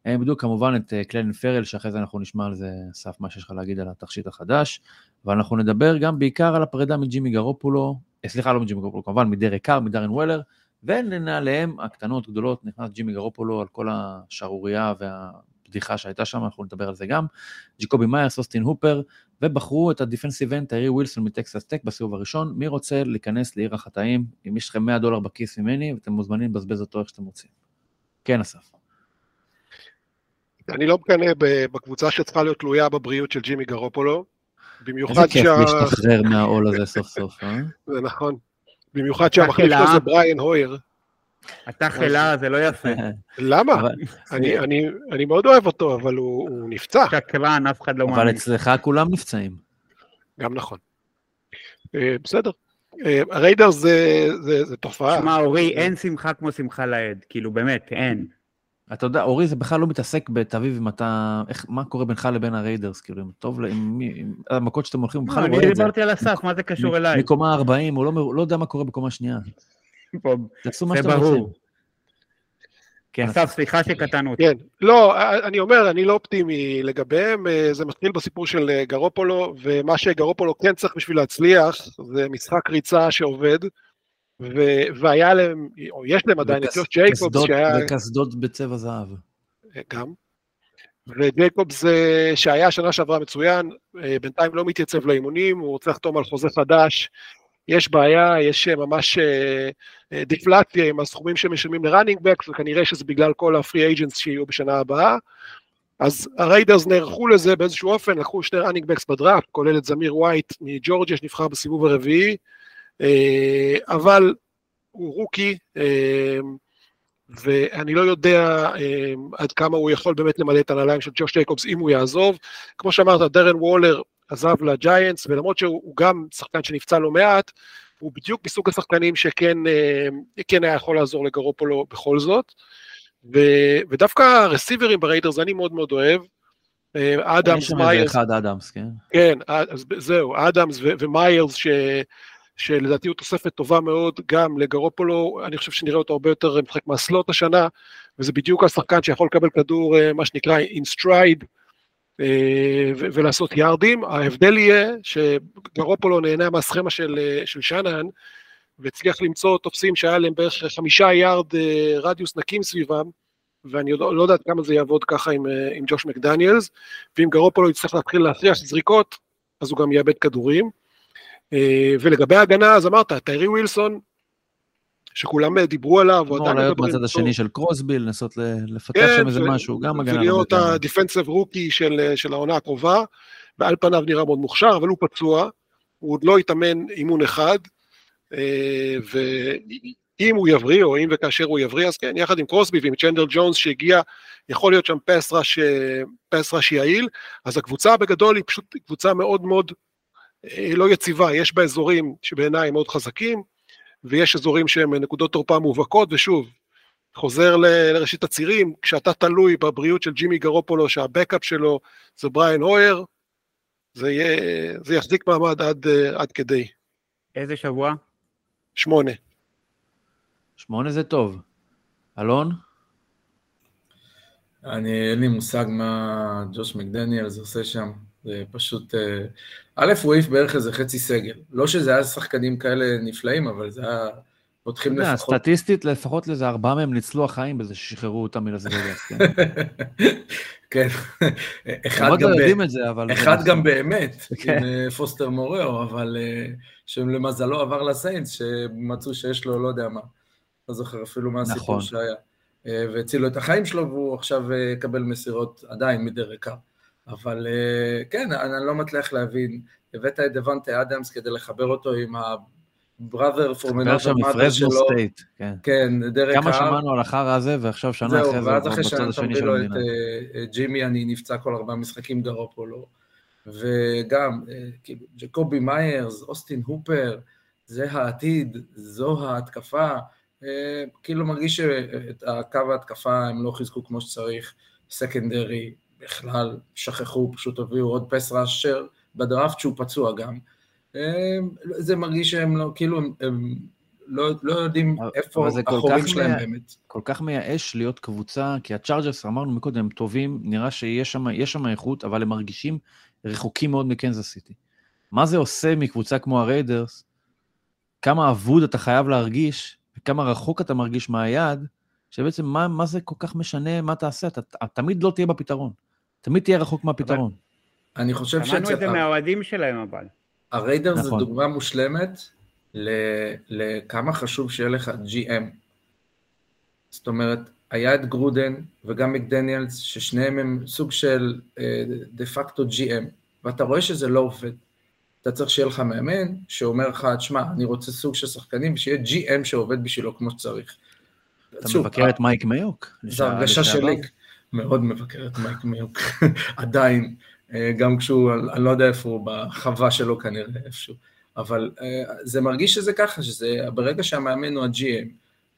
הם איבדו כמובן את אה, קליילין פרל, שאחרי זה אנחנו נשמע על זה, אסף, מה שיש לך להגיד על התכשיט החדש, ואנחנו נדבר גם בעיקר על הפרידה מג'ימי גרופולו, סליחה, לא מג'ימי גרופולו, כמובן מדרק קאר, מדרן וולר, ולנעליהם הקטנות גדולות נכנס ג'ימי גרופולו על כל השערורייה והבדיחה שהייתה שם, אנחנו נדבר על זה גם. ג'קובי מאיירס, אוסטין הופר, ובחרו את ה defensive end טיירי ווילסון מטקסס טק בסיבוב הראשון. מי רוצה להיכנס לעיר החטאים? אם יש לכם 100 דולר בכיס ממני, אתם מוזמנים לבזבז אותו איך שאתם רוצים. כן, אסף. אני לא מקנא בקבוצה שצריכה להיות תלויה בבריאות של ג'ימי גרופולו. במיוחד שה... איזה כיף להשתחרר מהעול הזה סוף סוף, אה? זה נכון. במיוחד שהמחליף שלו זה בריאן הויר. אתה חילה, זה לא יפה. <laughs> למה? אני מאוד אוהב אותו, אבל הוא נפצע. שקרן, אף אחד לא מאמין. אבל אצלך כולם נפצעים. גם נכון. אה, בסדר. הריידר זה תופעה. שמע, אורי, אין שמחה כמו שמחה לעד. כאילו, באמת, אין. אתה יודע, אורי זה בכלל לא מתעסק בתל אם אתה, איך, מה קורה בינך לבין הריידרס, כאילו, אם טוב, עם מי, המכות שאתם הולכים, הוא בכלל לא רואה את זה. אני דיברתי על הסף, מה זה קשור אליי? מקומה 40, הוא לא, לא יודע מה קורה בקומה שנייה. תעשו מה שאתם רוצים. כן, אסף, סליחה שקטענו אותי. כן, לא, אני אומר, אני לא אופטימי לגביהם, זה מתחיל בסיפור של גרופולו, ומה שגרופולו כן צריך בשביל להצליח, זה משחק ריצה שעובד. והיה להם, או יש להם עדיין את ג'וש ג'ייקובס שהיה... וקסדות בצבע זהב. גם. וג'ייקובס אה, שהיה שנה שעברה מצוין, אה, בינתיים לא מתייצב לאימונים, הוא רוצה לחתום על חוזה חדש. יש בעיה, יש אה, ממש דפלציה עם הסכומים שמשלמים ל running backs, וכנראה שזה בגלל כל ה free agents שיהיו בשנה הבאה. אז הריידרס נערכו לזה באיזשהו אופן, לקחו שני running backs בדראפט, כולל את זמיר ווייט מג'ורג'יה שנבחר בסיבוב הרביעי, אה, אבל הוא rookie, אה, ואני לא יודע אה, עד כמה הוא יכול באמת למלא את הנעליים של ג'וש ג'ייקובס אם הוא יעזוב. כמו שאמרת, דרן וולר עזב לג'יינטס, ולמרות שהוא גם שחקן שנפצע לא מעט, הוא בדיוק מסוג השחקנים שכן כן היה יכול לעזור לגרופולו בכל זאת. ו, ודווקא הרסיברים בריידרס אני מאוד מאוד אוהב. אדמס. יש שם איזה אחד אדמס, כן. כן, אז זהו, אדמס ומיירס, שלדעתי הוא תוספת טובה מאוד גם לגרופולו, אני חושב שנראה אותו הרבה יותר משחק מהסלוט השנה, וזה בדיוק השחקן שיכול לקבל כדור, אה, מה שנקרא in stride, אה, ולעשות יארדים. ההבדל יהיה שגרופולו נהנה מהסכמה של, אה, של שנן, והצליח למצוא תופסים שהיה להם בערך חמישה יארד רדיוס נקים סביבם, ואני לא, לא יודעת כמה זה יעבוד ככה עם, עם ג'וש מקדניאלס, ואם גרופולו יצטרך להתחיל להכריח זריקות, אז הוא גם יאבד כדורים. אה, ולגבי ההגנה, אז אמרת, טיירי ווילסון, שכולם דיברו עליו, הוא עדיין מדברים... מהצד השני של קרוסבי, לנסות לפתח שם איזה משהו, גם הגנה. ולהיות הדיפנסיב רוקי של, של העונה הקרובה, ועל פניו נראה מאוד מוכשר, אבל הוא פצוע, הוא עוד לא התאמן אימון אחד, אה, ואם הוא יבריא, או אם וכאשר הוא יבריא, אז כן, יחד עם קרוסבי ועם צ'נדל ג'ונס שהגיע, יכול להיות שם פס ראש יעיל, אז הקבוצה בגדול היא פשוט קבוצה מאוד מאוד לא יציבה, יש בה אזורים שבעיניי הם מאוד חזקים, ויש אזורים שהם נקודות תורפה מובהקות, ושוב, חוזר ל- לראשית הצירים, כשאתה תלוי בבריאות של ג'ימי גרופולו, שהבקאפ שלו זה בריין הויר, זה, יהיה, זה יחזיק מעמד עד, עד כדי. איזה שבוע? שמונה. שמונה זה טוב. אלון? אני, אין לי מושג מה ג'וש מקדניאלס עושה שם. זה פשוט... אה, א', הוא העיף בערך איזה חצי סגל. לא שזה היה שחקנים כאלה נפלאים, אבל זה היה... פותחים לפחות... סטטיסטית, לפחות לזה ארבעה מהם ניצלו החיים בזה ששחררו אותם מלס וגאס, כן? <laughs> כן. אחד גם, ב... זה, אבל אחד גם באמת, <laughs> כן. עם אה, פוסטר מוראו, אבל אה, שלמזלו עבר לסיינס, שמצאו שיש לו לא יודע מה. לא זוכר אפילו מה הסיפור נכון. שהיה. והצילו את החיים שלו, והוא עכשיו יקבל מסירות עדיין מדרק קאר. אבל אה, כן, אני לא מצליח להבין, הבאת את דוונטה אדמס כדי לחבר אותו עם for another mother שלו, סטייט, כן, כן דרך כמה שמענו על החרא הזה, ועכשיו שנה זהו, אחרי זה, ואז אחרי שנה אתה מביא לו את אה, ג'ימי, אני נפצע כל ארבעה משחקים גרופולו, וגם, אה, כאילו, ג'קובי מיירס, אוסטין הופר, זה העתיד, זו ההתקפה, כאילו מרגיש שאת הקו ההתקפה הם לא חיזקו כמו שצריך, secondary, בכלל שכחו, פשוט הביאו עוד pass rusher בדראפט שהוא פצוע גם. זה מרגיש שהם לא, כאילו הם, הם לא, לא יודעים איפה החורים שלהם מי... באמת. כל כך מייאש להיות קבוצה, כי הצ'ארג'רס, אמרנו מקודם, הם טובים, נראה שיש שם, שם איכות, אבל הם מרגישים רחוקים מאוד מקנזס סיטי. מה זה עושה מקבוצה כמו הריידרס, כמה אבוד אתה חייב להרגיש, וכמה רחוק אתה מרגיש מהיד, שבעצם מה, מה זה כל כך משנה מה תעשה, אתה, אתה תמיד לא תהיה בפתרון. תמיד תהיה רחוק מהפתרון. אני חושב ש... שמענו את זה מהאוהדים שלהם אבל. הריידר נכון. זה דוגמה מושלמת לכמה חשוב שיהיה לך GM. זאת אומרת, היה את גרודן וגם מקדניאלס, ששניהם הם סוג של דה פקטו GM, ואתה רואה שזה לא עובד. אתה צריך שיהיה לך מאמן שאומר לך, תשמע, אני רוצה סוג של שחקנים, שיהיה GM שעובד בשבילו כמו שצריך. אתה שוב, מבקר את מייק מיוק? זו הרגשה שלי. מאוד מבקר את מייק מיוק, <laughs> עדיין, אה, גם כשהוא, אני לא יודע איפה הוא, בחווה שלו כנראה איפשהו, אבל אה, זה מרגיש שזה ככה, שזה ברגע שהמאמן הוא ה-GM,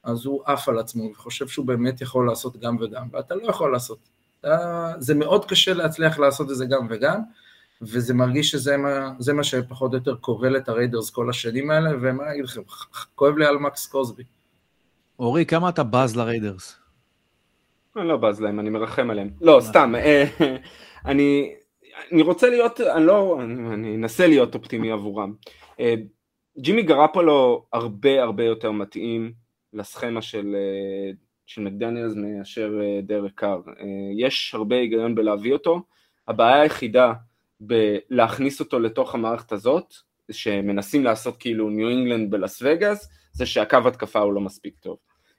אז הוא עף על עצמו וחושב שהוא באמת יכול לעשות גם וגם, ואתה לא יכול לעשות. אתה, זה מאוד קשה להצליח לעשות את זה גם וגם, וזה מרגיש שזה מה, מה שפחות או יותר כובל את הריידרס כל השנים האלה, ומה אגיד לכם, כואב לי על מקס קוסבי. אורי, כמה אתה בז לריידרס? אני לא בז להם, אני מרחם עליהם. לא, סתם, אה, <laughs> אני, אני רוצה להיות, אני לא, אני, אנסה להיות אופטימי עבורם. אה, ג'ימי גרפולו הרבה הרבה יותר מתאים לסכמה של, אה, של מקדניאלס מאשר דרק קאר. יש הרבה היגיון בלהביא אותו, הבעיה היחידה בלהכניס אותו לתוך המערכת הזאת, שמנסים לעשות כאילו ניו אינגלנד בלאס וגאס, זה שהקו התקפה הוא לא מספיק טוב.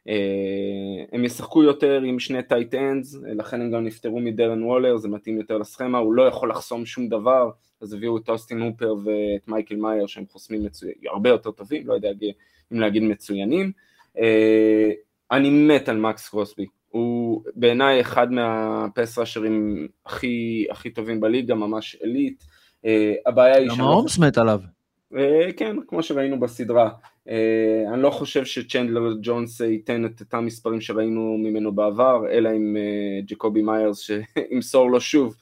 אה, הם ישחקו יותר עם שני tight ends, לכן הם גם נפטרו מדרן וולר, זה מתאים יותר לסכמה, הוא לא יכול לחסום שום דבר, אז הביאו את אוסטין הופר ואת מייקל מאייר שהם חוסמים מצוין, הרבה יותר טובים, לא יודע אם להגיד מצוינים. אה, אני מת על מקס קרוסבי, הוא בעיניי אחד מהפס ראשרים הכי, הכי טובים בליגה, ממש אליט. אה, הבעיה היא... גם ההומס מת עליו. כן, כמו שראינו בסדרה. אני לא חושב שצ'נדלר ג'ונס ייתן את אותם מספרים שראינו ממנו בעבר, אלא עם ג'קובי מיירס שימסור <laughs> לו שוב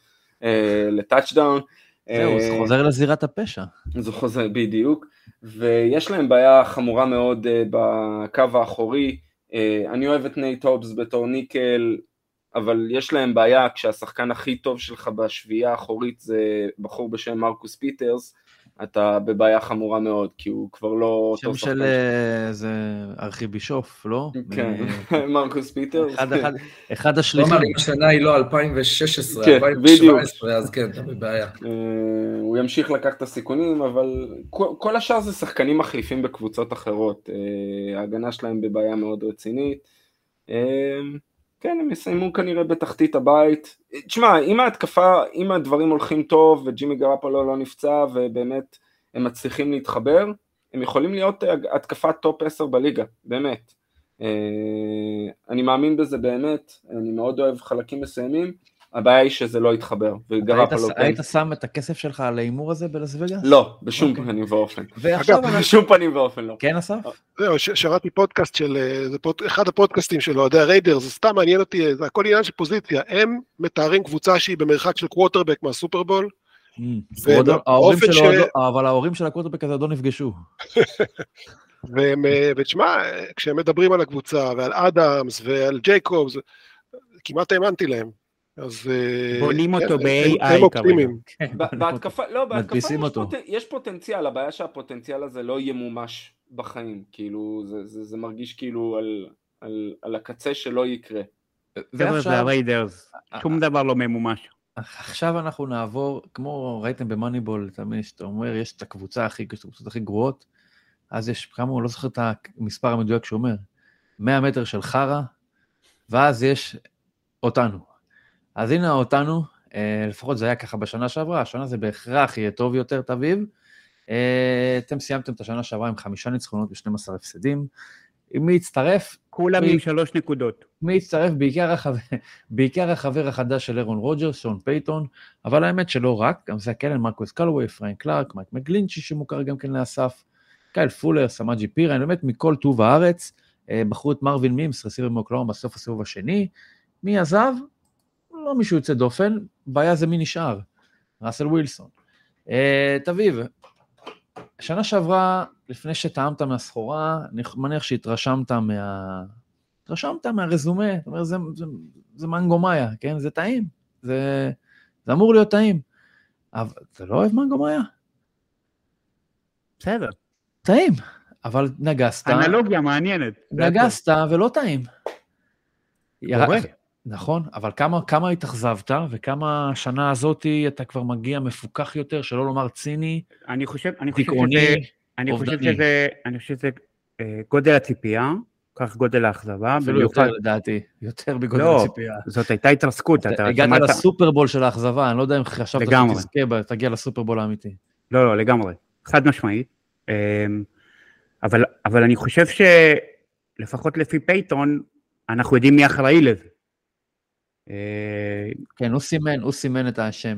לטאצ'דאון. זהו, זה חוזר לזירת הפשע. זה חוזר, בדיוק. ויש להם בעיה חמורה מאוד בקו האחורי. אני אוהב את נייט הובס בתור nickel, אבל יש להם בעיה כשהשחקן הכי טוב שלך בשביעייה האחורית זה בחור בשם מרקוס פיטרס, אתה בבעיה חמורה מאוד, כי הוא כבר לא... שם של איזה אה, ארכיבישוף, לא? כן, <laughs> מרקוס פיטר. אחד השליחים. כלומר, אם השנה היא לא 2016, 2017, אז כן, אתה בבעיה. אה, הוא ימשיך לקחת את הסיכונים, אבל כל השאר זה שחקנים מחליפים בקבוצות אחרות. אה, ההגנה שלהם בבעיה מאוד רצינית. כן, הם יסיימו כנראה בתחתית הבית. תשמע, אם ההתקפה, אם הדברים הולכים טוב וג'ימי גרפלו לא נפצע ובאמת הם מצליחים להתחבר, הם יכולים להיות התקפת top 10 בליגה, באמת. אה, אני מאמין בזה באמת, אני מאוד אוהב חלקים מסוימים, הבעיה היא שזה לא יתחבר, וגרופולו כן. היית שם את הכסף שלך על ההימור הזה בלס וגאס? לא, בשום אוקיי. פנים ואופן. ועכשיו בשום פנים ואופן לא. כן אסף? זהו, שמעתי פודקאסט של, אה, אחד הפודקאסטים של אוהדי הריידרס, זה סתם מעניין אותי, זה הכל עניין של פוזיציה. הם מתארים קבוצה שהיא במרחק של קוורטרבק מהסופרבול. Mm, אבל ההורים של הקווטרבק הזה עוד לא נפגשו. <laughs> אה, ותשמע, כשהם מדברים על הקבוצה ועל אדאמס ועל ג'ייקובס, כמעט האמנתי להם. אז... אה, בונים אותו ב-AI. כן, בהתקפה, לא, בהתקפה יש פוטנציאל, הבעיה שהפוטנציאל הזה לא ימומש בחיים, כאילו, זה מרגיש כאילו על הקצה שלא יקרה. חבר'ה, זה הריידרס, שום דבר לא ממומש. עכשיו אנחנו נעבור, כמו ראיתם במאניבול, תמיד שאתה אומר, יש את הקבוצה הכי, יש את הקבוצות הכי גרועות, אז יש, כמה, הוא לא זוכר את המספר המדויק שהוא אומר, 100 מטר של חרא, ואז יש אותנו. אז הנה אותנו, אה, לפחות זה היה ככה בשנה שעברה, השנה זה בהכרח יהיה טוב יותר, תביב. אה, אתם סיימתם את השנה שעברה עם חמישה ניצחונות ו-12 הפסדים. מי יצטרף? כולם עם שלוש נקודות. מי יצטרף? בעיקר החבר, בעיקר החבר החדש של אירון רוג'רס, שון פייטון, אבל האמת שלא רק, גם זאק אלן, מרקוס קאלווי, פרנק קלארק, מייק מגלינצ'י שמוכר גם כן לאסף, קייל פולר, סמאג'ה פריין, באמת מכל טוב הארץ, אה, בחרו את מרווין מימס, רסיבר מאוקלהומה בסוף הסיבוב השני. מי עזב? לא מישהו יוצא דופן, בעיה זה מי נשאר, ראסל ווילסון. אה, טביב, שנה שעברה, לפני שטעמת מהסחורה, אני מניח שהתרשמת מה... התרשמת מהרזומה, זאת אומרת, זה, זה, זה מנגו מאיה, כן? זה טעים, זה, זה אמור להיות טעים. אבל אתה לא אוהב מנגו מאיה? בסדר. טעים, אבל נגסת. אנלוגיה מעניינת. נגסת ולא טעים. ירד, נכון, אבל כמה, כמה התאכזבת, וכמה השנה הזאת אתה כבר מגיע מפוקח יותר, שלא לומר ציני, אני חושב, אני חושב שזה, אני חושב שזה, אני חושב שזה אה, גודל הציפייה, כך גודל האכזבה. אפילו יותר לדעתי, יותר בגודל לא, הציפייה. זאת הייתה התרסקות. אתה, הגעת שמעת... לסופרבול של האכזבה, אני לא יודע אם חשבת שתזכה, תגיע לסופרבול האמיתי. לא, לא, לגמרי, חד משמעית. אמ, אבל, אבל אני חושב שלפחות לפי פייטון, אנחנו יודעים מי אחראי לזה. אה, כן, הוא סימן, הוא סימן את השם.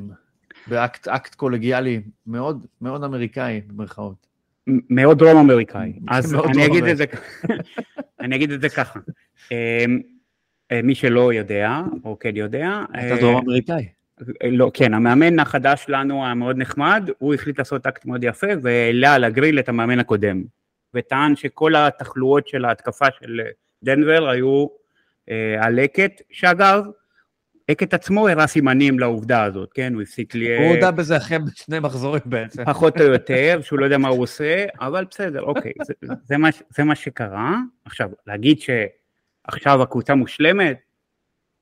באקט קולגיאלי מאוד, מאוד אמריקאי, במרכאות. מאוד דרום אמריקאי. <laughs> אז אני אגיד את זה, <laughs> אני אגיד את זה ככה. אמ, אה, מי שלא יודע, או כן יודע. אתה דרום אמריקאי. לא, כן, המאמן החדש שלנו המאוד נחמד, הוא החליט לעשות אקט מאוד יפה והעלה על הגריל את המאמן הקודם. וטען שכל התחלואות של ההתקפה של דנבר היו אה, על לקט, שאגב, לקט עצמו הראה סימנים לעובדה הזאת, כן? הוא הפסיק לי... הוא הודה בזה אחרי שני מחזורים בעצם. פחות או יותר, שהוא לא יודע מה הוא עושה, אבל בסדר, אוקיי, זה, זה, מה, זה מה שקרה. עכשיו, להגיד שעכשיו הקבוצה מושלמת,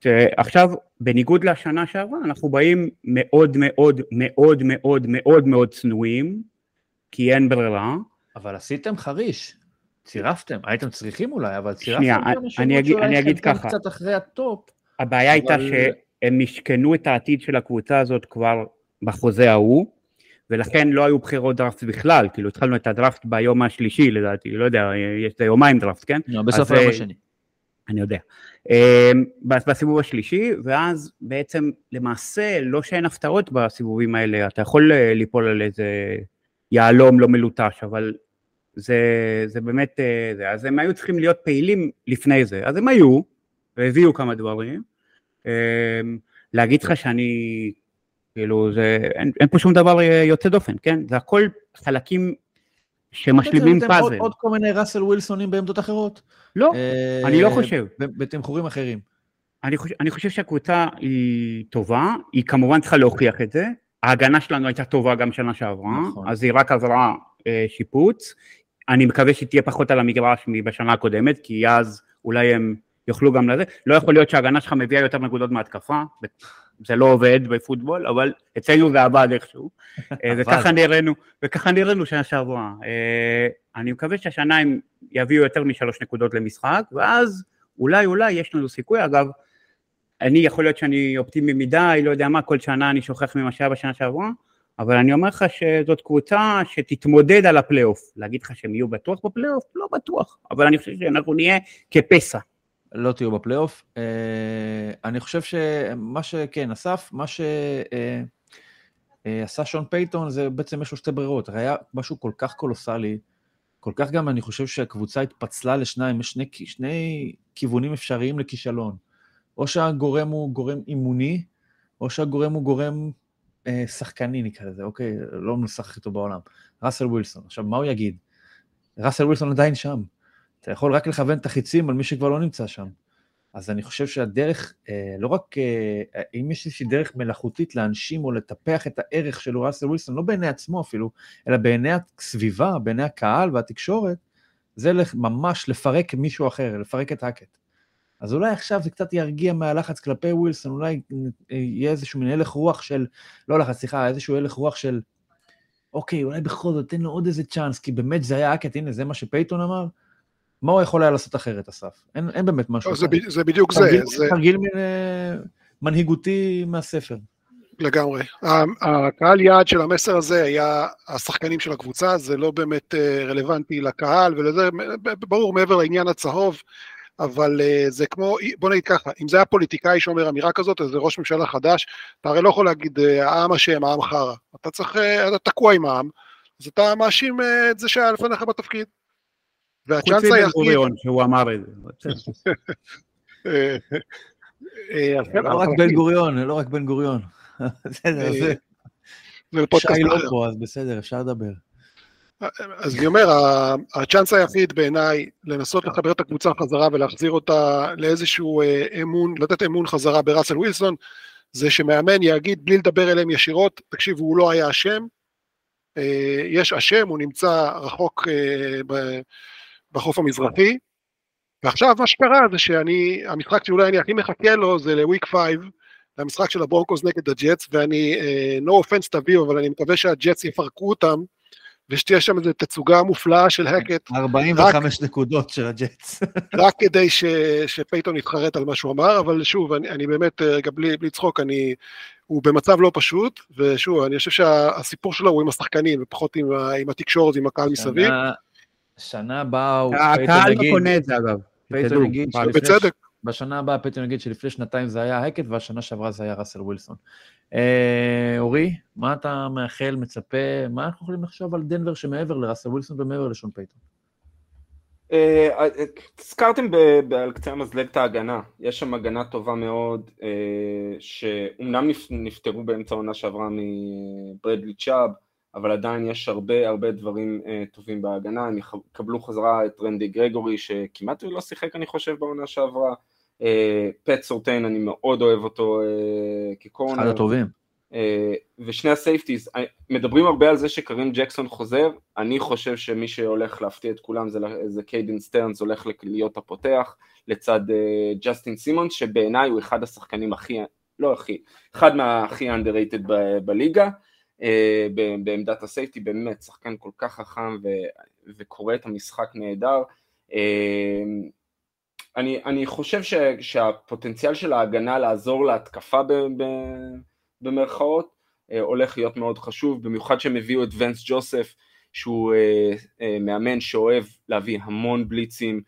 שעכשיו, בניגוד לשנה שעברה, אנחנו באים מאוד מאוד מאוד מאוד מאוד מאוד צנועים, כי אין ברירה. אבל עשיתם חריש, צירפתם, הייתם צריכים אולי, אבל צירפתם שנייה, אגיד, אני אגיד ככה. קצת אחרי הטופ. הבעיה אבל... הייתה שהם משכנו את העתיד של הקבוצה הזאת כבר בחוזה ההוא, ולכן לא היו בחירות דראפט בכלל, כאילו התחלנו את הדראפט ביום השלישי לדעתי, לא יודע, יש את היומיים דראפט, כן? לא, בסוף היום אה, השני. אני יודע. אמ, בסיבוב השלישי, ואז בעצם למעשה לא שאין הפתעות בסיבובים האלה, אתה יכול אה, ליפול על איזה יהלום לא מלוטש, אבל זה, זה באמת, אה, זה, אז הם היו צריכים להיות פעילים לפני זה, אז הם היו, והביאו כמה דברים. אמ, להגיד לך שאני, כאילו, זה, אין, אין פה שום דבר אה, יוצא דופן, כן? זה הכל חלקים שמשלימים פאזל. עוד, עוד כל מיני ראסל ווילסונים בעמדות אחרות? לא, אני לא חושב. בתמחורים אחרים. אני חושב, אני חושב שהקבוצה היא טובה, היא כמובן צריכה להוכיח את זה. ההגנה שלנו הייתה טובה גם שנה שעברה, נכון. אז היא רק עברה אה, שיפוץ. אני מקווה שהיא תהיה פחות על המגרש מבשנה הקודמת, כי אז אולי הם יוכלו גם לזה. לא יכול להיות שההגנה שלך מביאה יותר נקודות מהתקפה, זה לא עובד בפוטבול, אבל אצלנו זה עבד איכשהו, אה, <laughs> וככה נראינו, וככה נראינו שנה שעברה. אה, אני מקווה שהשנה הם יביאו יותר משלוש נקודות למשחק, ואז אולי אולי יש לנו סיכוי, אגב, אני יכול להיות שאני אופטימי מדי, לא יודע מה, כל שנה אני שוכח ממה שהיה בשנה שעברה, אבל אני אומר לך שזאת קבוצה שתתמודד על הפלייאוף. להגיד לך שהם יהיו בטוח בפלייאוף? לא בטוח, אבל אני חושב שאנחנו נהיה כפסע. לא תהיו בפלייאוף. אה, אני חושב שמה שכן, אסף, מה שעשה uh, uh, שון פייתון זה בעצם יש לו שתי ברירות. היה משהו כל כך קולוסלי, כל כך גם אני חושב שהקבוצה התפצלה לשניים, יש שני, שני כיוונים אפשריים לכישלון. או שהגורם הוא גורם אימוני, או שהגורם הוא גורם אה, שחקני נקרא לזה, אוקיי? לא משחק איתו בעולם. ראסל ווילסון. עכשיו, מה הוא יגיד? ראסל ווילסון עדיין שם. אתה יכול רק לכוון את החיצים על מי שכבר לא נמצא שם. אז אני חושב שהדרך, אה, לא רק, אה, אם יש איזושהי דרך מלאכותית להנשים או לטפח את הערך של ראסל ווילסון, לא בעיני עצמו אפילו, אלא בעיני הסביבה, בעיני הקהל והתקשורת, זה ממש לפרק מישהו אחר, לפרק את הקט. אז אולי עכשיו זה קצת ירגיע מהלחץ כלפי ווילסון, אולי יהיה איזשהו מין הלך רוח של, לא לחץ, סליחה, איזשהו הלך רוח של, אוקיי, אולי בכל זאת תן לו עוד איזה צ'אנס, כי באמת זה היה אקט, הנה, זה מה שפייתון אמר, מה הוא יכול היה לעשות אחרת, אסף? אין, אין באמת משהו לא, זה, ב, זה בדיוק תרגיל, זה. תרגיל זה... אה, מנהיגותי מהספר. לגמרי. הקהל יעד של המסר הזה היה השחקנים של הקבוצה, זה לא באמת אה, רלוונטי לקהל ולזה, ברור מעבר לעניין הצהוב, אבל uh, זה כמו, בוא נגיד ככה, אם זה היה פוליטיקאי שאומר אמירה כזאת, אז זה ראש ממשלה חדש, אתה הרי לא יכול להגיד uh, העם אשם, העם חרא. אתה צריך, אתה תקוע עם העם, אז אתה מאשים את זה שהיה לפניך בתפקיד. והצ'אנס היחיד... חוץ מבן שהוא אמר את זה. לא רק בן גוריון, לא רק בן גוריון. <laughs> בסדר, זה... שי לא פה, אז בסדר, אפשר לדבר. אז אני אומר, הצ'אנס היחיד בעיניי לנסות לחבר את הקבוצה חזרה ולהחזיר אותה לאיזשהו אה, אמון, לתת אמון חזרה בראסל ווילסון, זה שמאמן יגיד בלי לדבר אליהם ישירות, תקשיב, הוא לא היה אשם, אה, יש אשם, הוא נמצא רחוק אה, בחוף המזרחי, ועכשיו מה שקרה זה שאני, המשחק שאולי אני הכי מחכה לו זה ל week five, המשחק של הברונקוס נגד הג'טס, ואני, no offense תביאו, אבל אני מקווה שהג'טס יפרקו אותם, ושתהיה שם איזו תצוגה מופלאה של הקט. 45 רק, נקודות של הג'טס. רק כדי ש, שפייתון יתחרט על מה שהוא אמר, אבל שוב, אני, אני באמת, רגע, בלי, בלי צחוק, אני, הוא במצב לא פשוט, ושוב, אני חושב שהסיפור שלו הוא עם השחקנים, ופחות עם, עם התקשורת, עם הקהל מסביב. שנה הבאה הוא... הקהל לא קונה את זה, אגב. פייתון יגיד... בצדק. בשנה הבאה פייתון יגיד שלפני שנתיים זה היה הקט, והשנה שעברה זה היה ראסל ווילסון. אה, אורי, מה אתה מאחל, מצפה, מה אנחנו יכולים לחשוב על דנבר שמעבר לראסל ווילסון ומעבר לשון פייתון? אה, הזכרתם על קצה המזלג את ההגנה, יש שם הגנה טובה מאוד, שאומנם נפטרו באמצע העונה שעברה מברדלי צ'אב, אבל עדיין יש הרבה הרבה דברים טובים בהגנה, הם יקבלו חזרה את רנדי גרגורי שכמעט לא שיחק אני חושב בעונה שעברה, פט סורטיין אני מאוד אוהב אותו כקורנר. אחד הטובים. אה, ושני ה safeties, אה, מדברים הרבה על זה שקארים ג'קסון חוזר, אני חושב שמי שהולך להפתיע את כולם זה, זה קיידן סטרנס הולך להיות הפותח לצד ג'סטין סימונס שבעיניי הוא אחד השחקנים הכי, לא הכי, אחד מהכי underrated ב- בליגה בעמדת הסייפטי, באמת שחקן כל כך חכם ו- וקורא את המשחק נהדר. Uh, אני, אני חושב ש, שהפוטנציאל של ההגנה לעזור להתקפה ב, ב- במרכאות, אה, הולך להיות מאוד חשוב, במיוחד שהם הביאו את ונס ג'וסף, שהוא אה, אה, מאמן שאוהב להביא המון בליצים,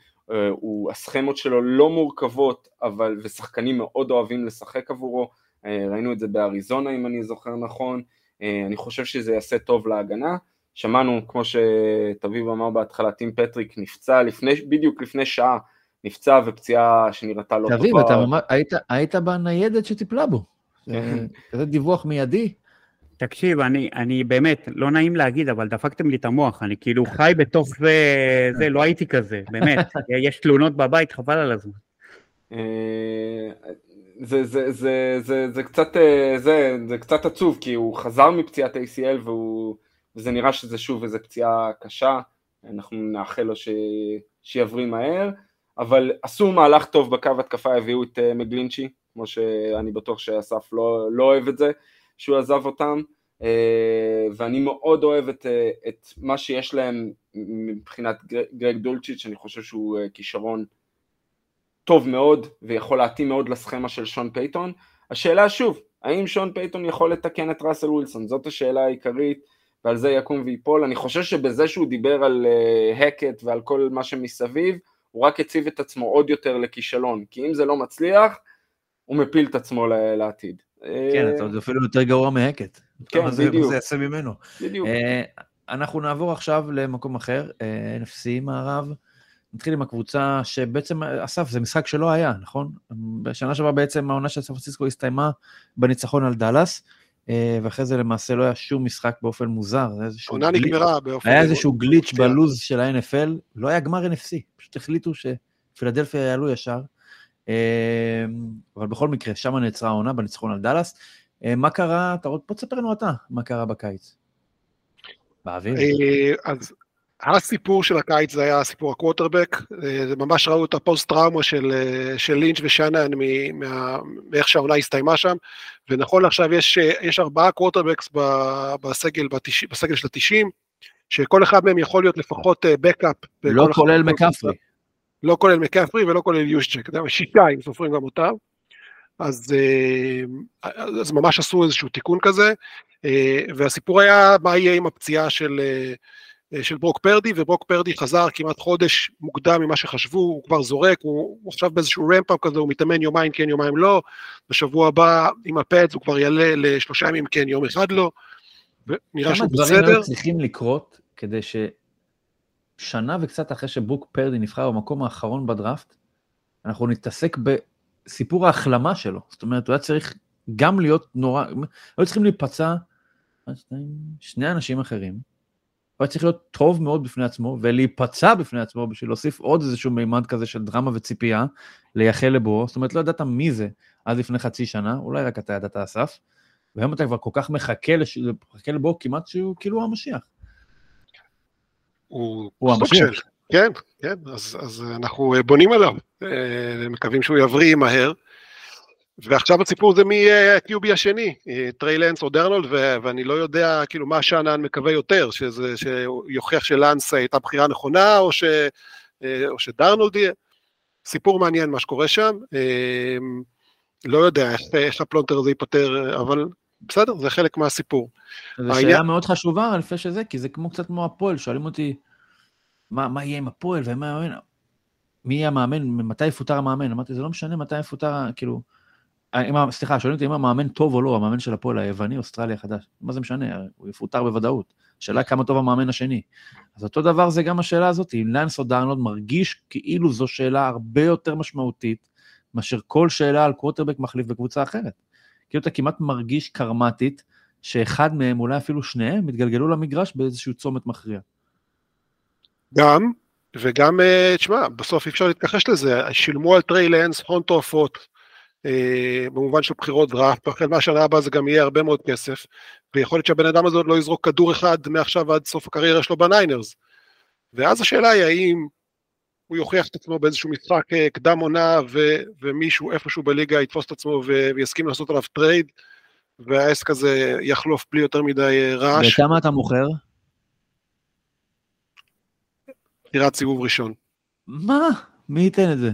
הוא, הסכמות שלו לא מורכבות, אבל, ושחקנים מאוד אוהבים לשחק עבורו, ראינו את זה באריזונה אם אני זוכר נכון, אני חושב שזה יעשה טוב להגנה. שמענו, כמו שתביב אמר בהתחלה, טים פטריק נפצע לפני, בדיוק לפני שעה, נפצע ופציעה שנראתה לא תביב, טובה. תביב, אתה היית, היית בניידת שטיפלה בו. כזה דיווח מיידי. תקשיב, אני, אני באמת, לא נעים להגיד, אבל דפקתם לי את המוח, אני כאילו חי בתוך זה, זה, לא הייתי כזה, באמת, <laughs> יש תלונות בבית, חבל על הזמן. אה, זה, זה, זה, זה, זה, קצת, אה, זה, זה קצת עצוב, כי הוא חזר מפציעת ACL והוא, וזה נראה שזה שוב איזו פציעה קשה, אנחנו נאחל לו ש, שיבריא מהר, אבל עשו מהלך טוב בקו התקפה, הביאו את אה, מגלינצ'י, כמו שאני בטוח שאסף לא, לא אוהב את זה, שהוא עזב אותם, אה, ואני מאוד אוהב את, את מה שיש להם מבחינת גרג דולצ'יץ', אני חושב שהוא כישרון טוב מאוד ויכול להתאים מאוד לסכמה של שון פייתון. השאלה שוב, האם שון פייתון יכול לתקן את ראסל ווילסון? זאת השאלה העיקרית ועל זה יקום ויפול. אני חושב שבזה שהוא דיבר על הקט ועל כל מה שמסביב, הוא רק הציב את עצמו עוד יותר לכישלון, כי אם זה לא מצליח, הוא מפיל את עצמו לעתיד. כן, זה אפילו יותר גרוע מהקט. כן, בדיוק. זה יעשה ממנו. בדיוק. אה, אנחנו נעבור עכשיו למקום אחר, אה, NFC מערב. נתחיל עם הקבוצה שבעצם, אסף, זה משחק שלא היה, נכון? בשנה שעברה בעצם העונה של סן פרנסיסקו הסתיימה בניצחון על דאלאס, אה, ואחרי זה למעשה לא היה שום משחק באופן מוזר. העונה נגמרה באופן... היה איזשהו גליץ' בלוז של ה-NFL, לא היה גמר NFC, פשוט החליטו שפילדלפיה יעלו ישר. אמ, אבל בכל מקרה, שם נעצרה העונה בניצחון על דאלאס. אמ, מה קרה, אתה רוצה, בוא תספר לנו אתה, מה קרה בקיץ. באוויר. אה, אז הסיפור של הקיץ זה היה סיפור הקווטרבק, אה, זה ממש ראו את הפוסט טראומה של, אה, של לינץ' ושאנן מאיך שהעונה הסתיימה שם, ונכון לעכשיו יש, יש ארבעה קווטרבקס בסגל, בסגל של התשעים, שכל אחד מהם יכול להיות לפחות backup. לא כולל מקפרי. לא כולל מקפרי ולא כולל יושצ'ק, שיטה, אם סופרים גם אותם. אז, אה, אז ממש עשו איזשהו תיקון כזה, אה, והסיפור היה מה יהיה עם הפציעה של, אה, של ברוק פרדי, וברוק פרדי חזר כמעט חודש מוקדם ממה שחשבו, הוא כבר זורק, הוא, הוא עכשיו באיזשהו רמפאפ כזה, הוא מתאמן יומיים כן, יומיים לא, בשבוע הבא עם הפדס הוא כבר יעלה לשלושה ימים כן, יום אחד לא, ונראה שהוא בסדר. כמה דברים לא צריכים לקרות כדי ש... שנה וקצת אחרי שברוק פרדי נבחר במקום האחרון בדראפט, אנחנו נתעסק בסיפור ההחלמה שלו. זאת אומרת, הוא היה צריך גם להיות נורא, היו צריכים להיפצע שני אנשים אחרים. הוא היה צריך להיות טוב מאוד בפני עצמו, ולהיפצע בפני עצמו בשביל להוסיף עוד איזשהו מימד כזה של דרמה וציפייה, לייחל לבו. זאת אומרת, לא ידעת מי זה עד לפני חצי שנה, אולי רק אתה ידעת אסף, והיום אתה כבר כל כך מחכה, לש... מחכה לבו כמעט שהוא כאילו המשיח. הוא, הוא סוג של, כן, כן, אז, אז אנחנו בונים עליו, אה, מקווים שהוא יבריא מהר. ועכשיו הסיפור זה מי יהיה ה-QB השני, אה, טריי לנס או דארנולד, ואני לא יודע כאילו מה שאנן מקווה יותר, שזה, שיוכיח שלנס הייתה בחירה נכונה, או, ש, אה, או שדארנולד יהיה. סיפור מעניין מה שקורה שם, לא יודע איך, איך הפלונטר הזה ייפתר, אבל בסדר, זה חלק מהסיפור. זו שאלה מאוד חשובה לפני שזה, כי זה כמו קצת כמו הפועל, שואלים אותי, מה, מה יהיה עם הפועל ומה יאמן, מי יהיה המאמן, מתי יפוטר המאמן? אמרתי, זה לא משנה מתי יפוטר, כאילו, סליחה, שואלים אותי אם המאמן טוב או לא, המאמן של הפועל היווני, אוסטרליה חדש, מה זה משנה, הוא יפוטר בוודאות. השאלה כמה טוב המאמן השני. אז אותו דבר זה גם השאלה הזאת, אם לנס או דארנולד מרגיש כאילו זו שאלה הרבה יותר משמעותית, מאשר כל שאלה על קווטרבק מחליף בקבוצה אחרת. כאילו אתה כמעט מרגיש קארמתית, שאחד מהם, אולי אפילו שניהם, התגלגלו למגרש באיזשהו צומת מכריע. גם, וגם, אה, תשמע, בסוף אי אפשר להתכחש לזה, שילמו על טריי לנס הון תועפות, אה, במובן של בחירות דראפט, והחל מהשנה הבאה זה גם יהיה הרבה מאוד כסף, ויכול להיות שהבן אדם הזה עוד לא יזרוק כדור אחד מעכשיו עד סוף הקריירה שלו בניינרס. ואז השאלה היא האם הוא יוכיח את עצמו באיזשהו משחק אה, קדם עונה, ו- ומישהו איפשהו בליגה יתפוס את עצמו ו- ויסכים לעשות עליו טרייד, והעסק הזה יחלוף בלי יותר מדי רעש. וכמה אתה מוכר? בחירת סיבוב ראשון. מה? מי ייתן את זה?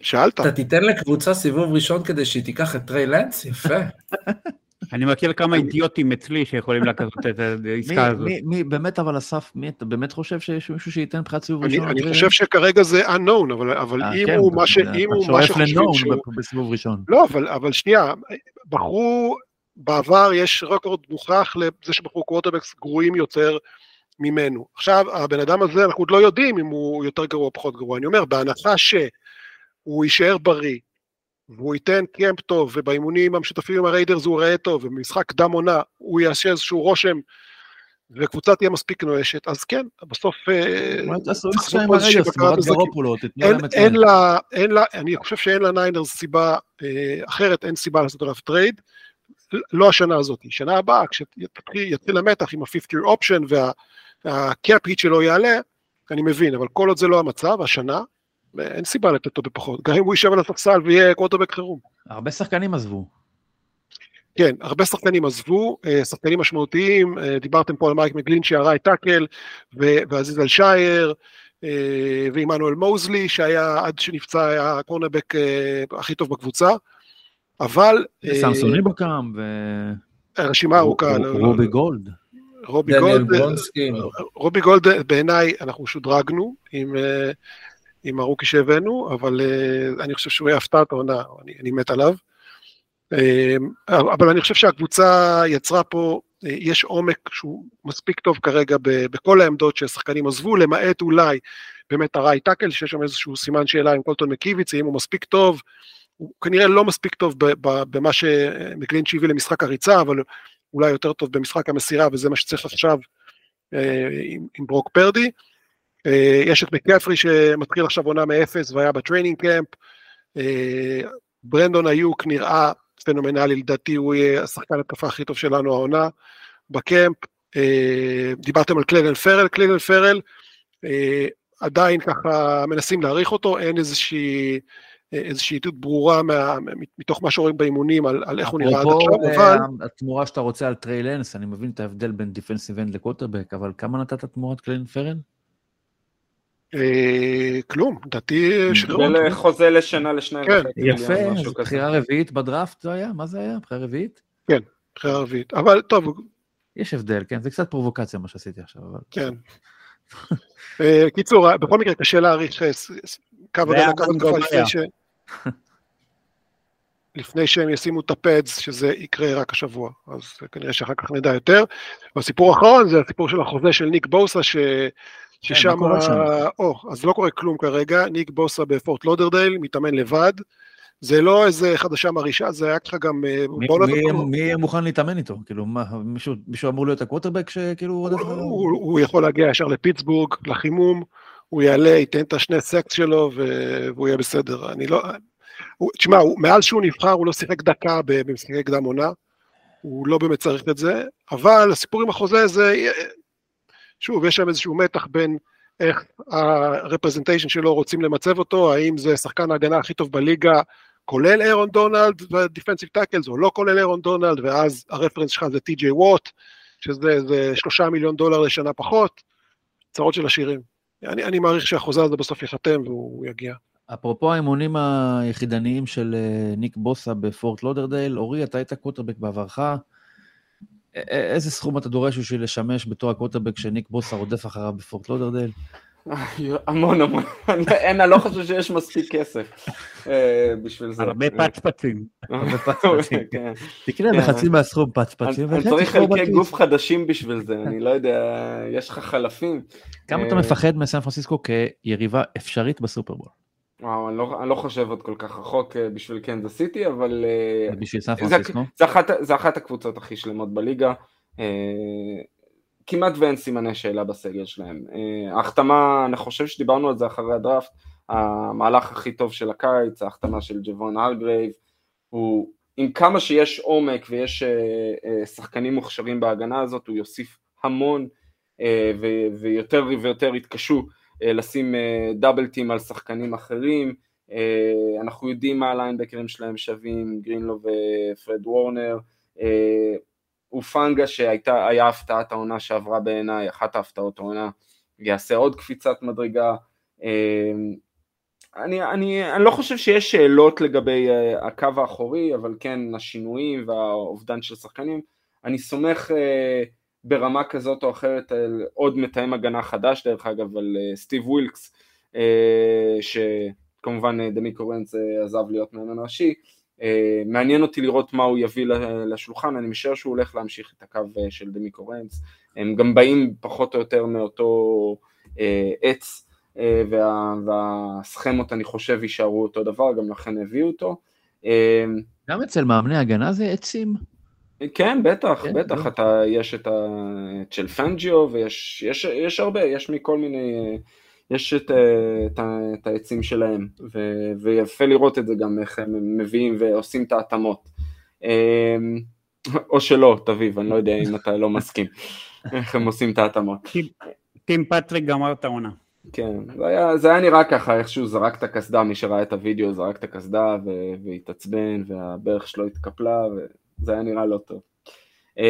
שאלת. אתה תיתן לקבוצה סיבוב ראשון כדי שהיא תיקח את טריי לנס? יפה. <laughs> אני מכיר כמה אידיוטים אצלי שיכולים לקחת את העסקה הזאת. מי, באמת, אבל אסף, מי, אתה באמת חושב שיש מישהו שייתן בחירת סיבוב ראשון? אני חושב שכרגע זה unknown, אבל אה, אם כן, הוא מה ש... אתה אם הוא מה שואף שחושבים לנון שהוא... בסיבוב ראשון. לא, אבל שנייה, בחרו, בעבר יש רקורד מוכח לזה שבחרו קווטרבקס גרועים יותר ממנו. עכשיו, הבן אדם הזה, אנחנו עוד לא יודעים אם הוא יותר גרוע או פחות גרוע. אני אומר, בהנחה שהוא יישאר בריא, והוא ייתן camp טוב, ובאימונים המשותפים עם הריידרס הוא ייראה טוב, ובמשחק קדם עונה הוא יעשה איזשהו רושם, וקבוצה תהיה מספיק נואשת, אז כן, בסוף... אין לה, אני חושב שאין לניינרס סיבה אה, אחרת, אין סיבה לעשות עליו trade, לא השנה הזאת, שנה הבאה, כשיתחיל המתח עם ה- fifth year option וה cap hit שלו יעלה, אני מבין, אבל כל עוד זה לא המצב, השנה, אין סיבה לתת אותו בפחות, גם אם הוא יישב על הספסל ויהיה קווטרבק חירום. הרבה שחקנים עזבו. כן, הרבה שחקנים עזבו, שחקנים משמעותיים, דיברתם פה על מייק מקגלינצ'י ה right tackle, ועזיז אלשייר, ועמנואל מוזלי, שהיה עד שנפצע היה הקורנבק הכי טוב בקבוצה, אבל... סמסון ריבוקאם, ו... הרשימה ארוכה. רובי גולד. רובי גולד, רובי גולד בעיניי אנחנו שודרגנו עם, עם הרוקי שהבאנו, אבל אני חושב שהוא יהיה הפתעת העונה, אני, אני מת עליו. אבל אני חושב שהקבוצה יצרה פה, יש עומק שהוא מספיק טוב כרגע בכל העמדות ששחקנים עזבו, למעט אולי באמת ה right tackle, שיש שם איזשהו סימן שאלה עם קולטון מקיביץ, אם הוא מספיק טוב, הוא כנראה לא מספיק טוב במה שמקלינצ'י הביא למשחק הריצה, אבל אולי יותר טוב במשחק המסירה, וזה מה שצריך עכשיו עם, עם ברוק פרדי. יש את מקפרי שמתחיל עכשיו עונה מאפס והיה ב training camp. ברנדון איוק נראה פנומנלי, לדעתי הוא יהיה השחקן התקפה הכי טוב שלנו העונה בקמפ. דיברתם על קלין פרל, קלין פרל עדיין ככה מנסים להעריך אותו, אין איזושהי... איזושהי עדות ברורה מה, מתוך מה שרואים באימונים על, על איך הוא נראה עד עכשיו, אבל... התמורה שאתה רוצה על טריי לנס, אני מבין את ההבדל בין defensive end לקווטרבק, אבל כמה נתת תמורת קלין פרל? כלום, לדעתי שחררות. זה חוזה לשנה לשניים כן. וחצי. יפה, אז בחירה רביעית בדראפט זה היה? מה זה היה? בחירה רביעית? כן, בחירה רביעית, אבל טוב. יש הבדל, כן, זה קצת פרובוקציה מה שעשיתי עכשיו, אבל... כן. קיצור, בכל מקרה קשה להעריך קו הגנה, קו התקפה לפני ש... <laughs> לפני שהם ישימו את הפדס, שזה יקרה רק השבוע, אז כנראה שאחר כך נדע יותר. והסיפור האחרון זה הסיפור של החוזה של ניק בוסה, ש... ששם, או, אז לא קורה כלום כרגע, ניק בוסה בפורט לודרדייל, מתאמן לבד, זה לא איזה חדשה מרעישה, זה היה ככה גם... מי יהיה מוכן להתאמן איתו? כאילו, מה, מישהו אמור להיות הקווטרבק שכאילו... הוא יכול להגיע ישר לפיטסבורג, לחימום, הוא יעלה, ייתן את השני סקס שלו, והוא יהיה בסדר. אני לא... תשמע, מאז שהוא נבחר הוא לא שיחק דקה במשחקי קדם עונה, הוא לא באמת צריך את זה, אבל הסיפור עם החוזה זה, שוב, יש שם איזשהו מתח בין איך ה representation שלו רוצים למצב אותו, האם זה שחקן ההגנה הכי טוב בליגה, כולל אירון דונלד ו defensive tackles, או לא כולל אירון דונלד, ואז ה reference שלך זה טי.ג'יי ווט, שזה שלושה מיליון דולר לשנה פחות, צרות של עשירים. אני, אני מעריך שהחוזה הזה בסוף ייחתם והוא יגיע. אפרופו האימונים היחידניים של ניק בוסה בפורט לודרדייל, אורי, אתה היית קווטרבק בעברך, איזה סכום אתה דורש בשביל לשמש בתור הקווטרבק שניק בוסה רודף אחריו בפורט לודרדייל? המון המון, אין, אני לא חושב שיש מספיק כסף אה, בשביל זה. הרבה פצפצים. <laughs> כן. תקנה בחצי מהסכום פצפצים. אני צריך חלקי גוף חדשים בשביל זה, אני לא יודע, יש לך חלפים. כמה אתה מפחד מסן פרנסיסקו כיריבה אפשרית בסופרבול? וואו, אני לא, אני לא חושב עוד כל כך רחוק בשביל קנדה סיטי, אבל... בשביל סן פרנסיסקו? זה, זה, זה אחת הקבוצות הכי שלמות בליגה. כמעט ואין סימני שאלה בסגל שלהם. אה, ההחתמה, אני חושב שדיברנו על זה אחרי הדראפט, המהלך הכי טוב של הקיץ, ההחתמה של ג'בון הרגרייב, הוא עם כמה שיש עומק ויש אה, אה, שחקנים מוכשרים בהגנה הזאת, הוא יוסיף המון ויותר ויותר יתקשו לשים double team על שחקנים אחרים, אנחנו יודעים מה הליינבקרים שלהם שווים, גרינלו ופרד וורנר, הוא פנגה שהיה הפתעת העונה שעברה בעיניי, אחת ההפתעות העונה, יעשה עוד קפיצת מדרגה. אני, אני, אני לא חושב שיש שאלות לגבי אה, הקו האחורי, אבל כן השינויים והאובדן של שחקנים. אני סומך אה, ברמה כזאת או אחרת על עוד מתאם הגנה חדש דרך אגב, על אה, סטיב ווילקס, שכמובן דמי קורנץ עזב להיות מאמן ראשי. מעניין אותי לראות מה הוא יביא לשולחן, אני משער שהוא הולך להמשיך את הקו של דמי קורנס, הם גם באים פחות או יותר מאותו עץ, וה, והסכמות אני חושב יישארו אותו דבר, גם לכן הביאו אותו. גם אצל מאמני הגנה זה עצים? כן, בטח, כן, בטח, כן. אתה, יש את, ה, של פנג'יו, ויש יש, יש הרבה, יש מכל מיני... יש את, אה, את, את העצים שלהם, ו, ויפה לראות את זה גם איך הם מביאים ועושים את ההתאמות. אמ, או שלא, תביב, אני לא יודע אם אתה לא מסכים, <laughs> איך הם עושים את ההתאמות. טים פטריק גמר את העונה. כן, זה היה, זה היה נראה ככה, איכשהו זרק את הקסדה, מי שראה את הוידאו זרק את הקסדה והתעצבן, והברך שלו התקפלה, וזה היה נראה לא טוב. אמ,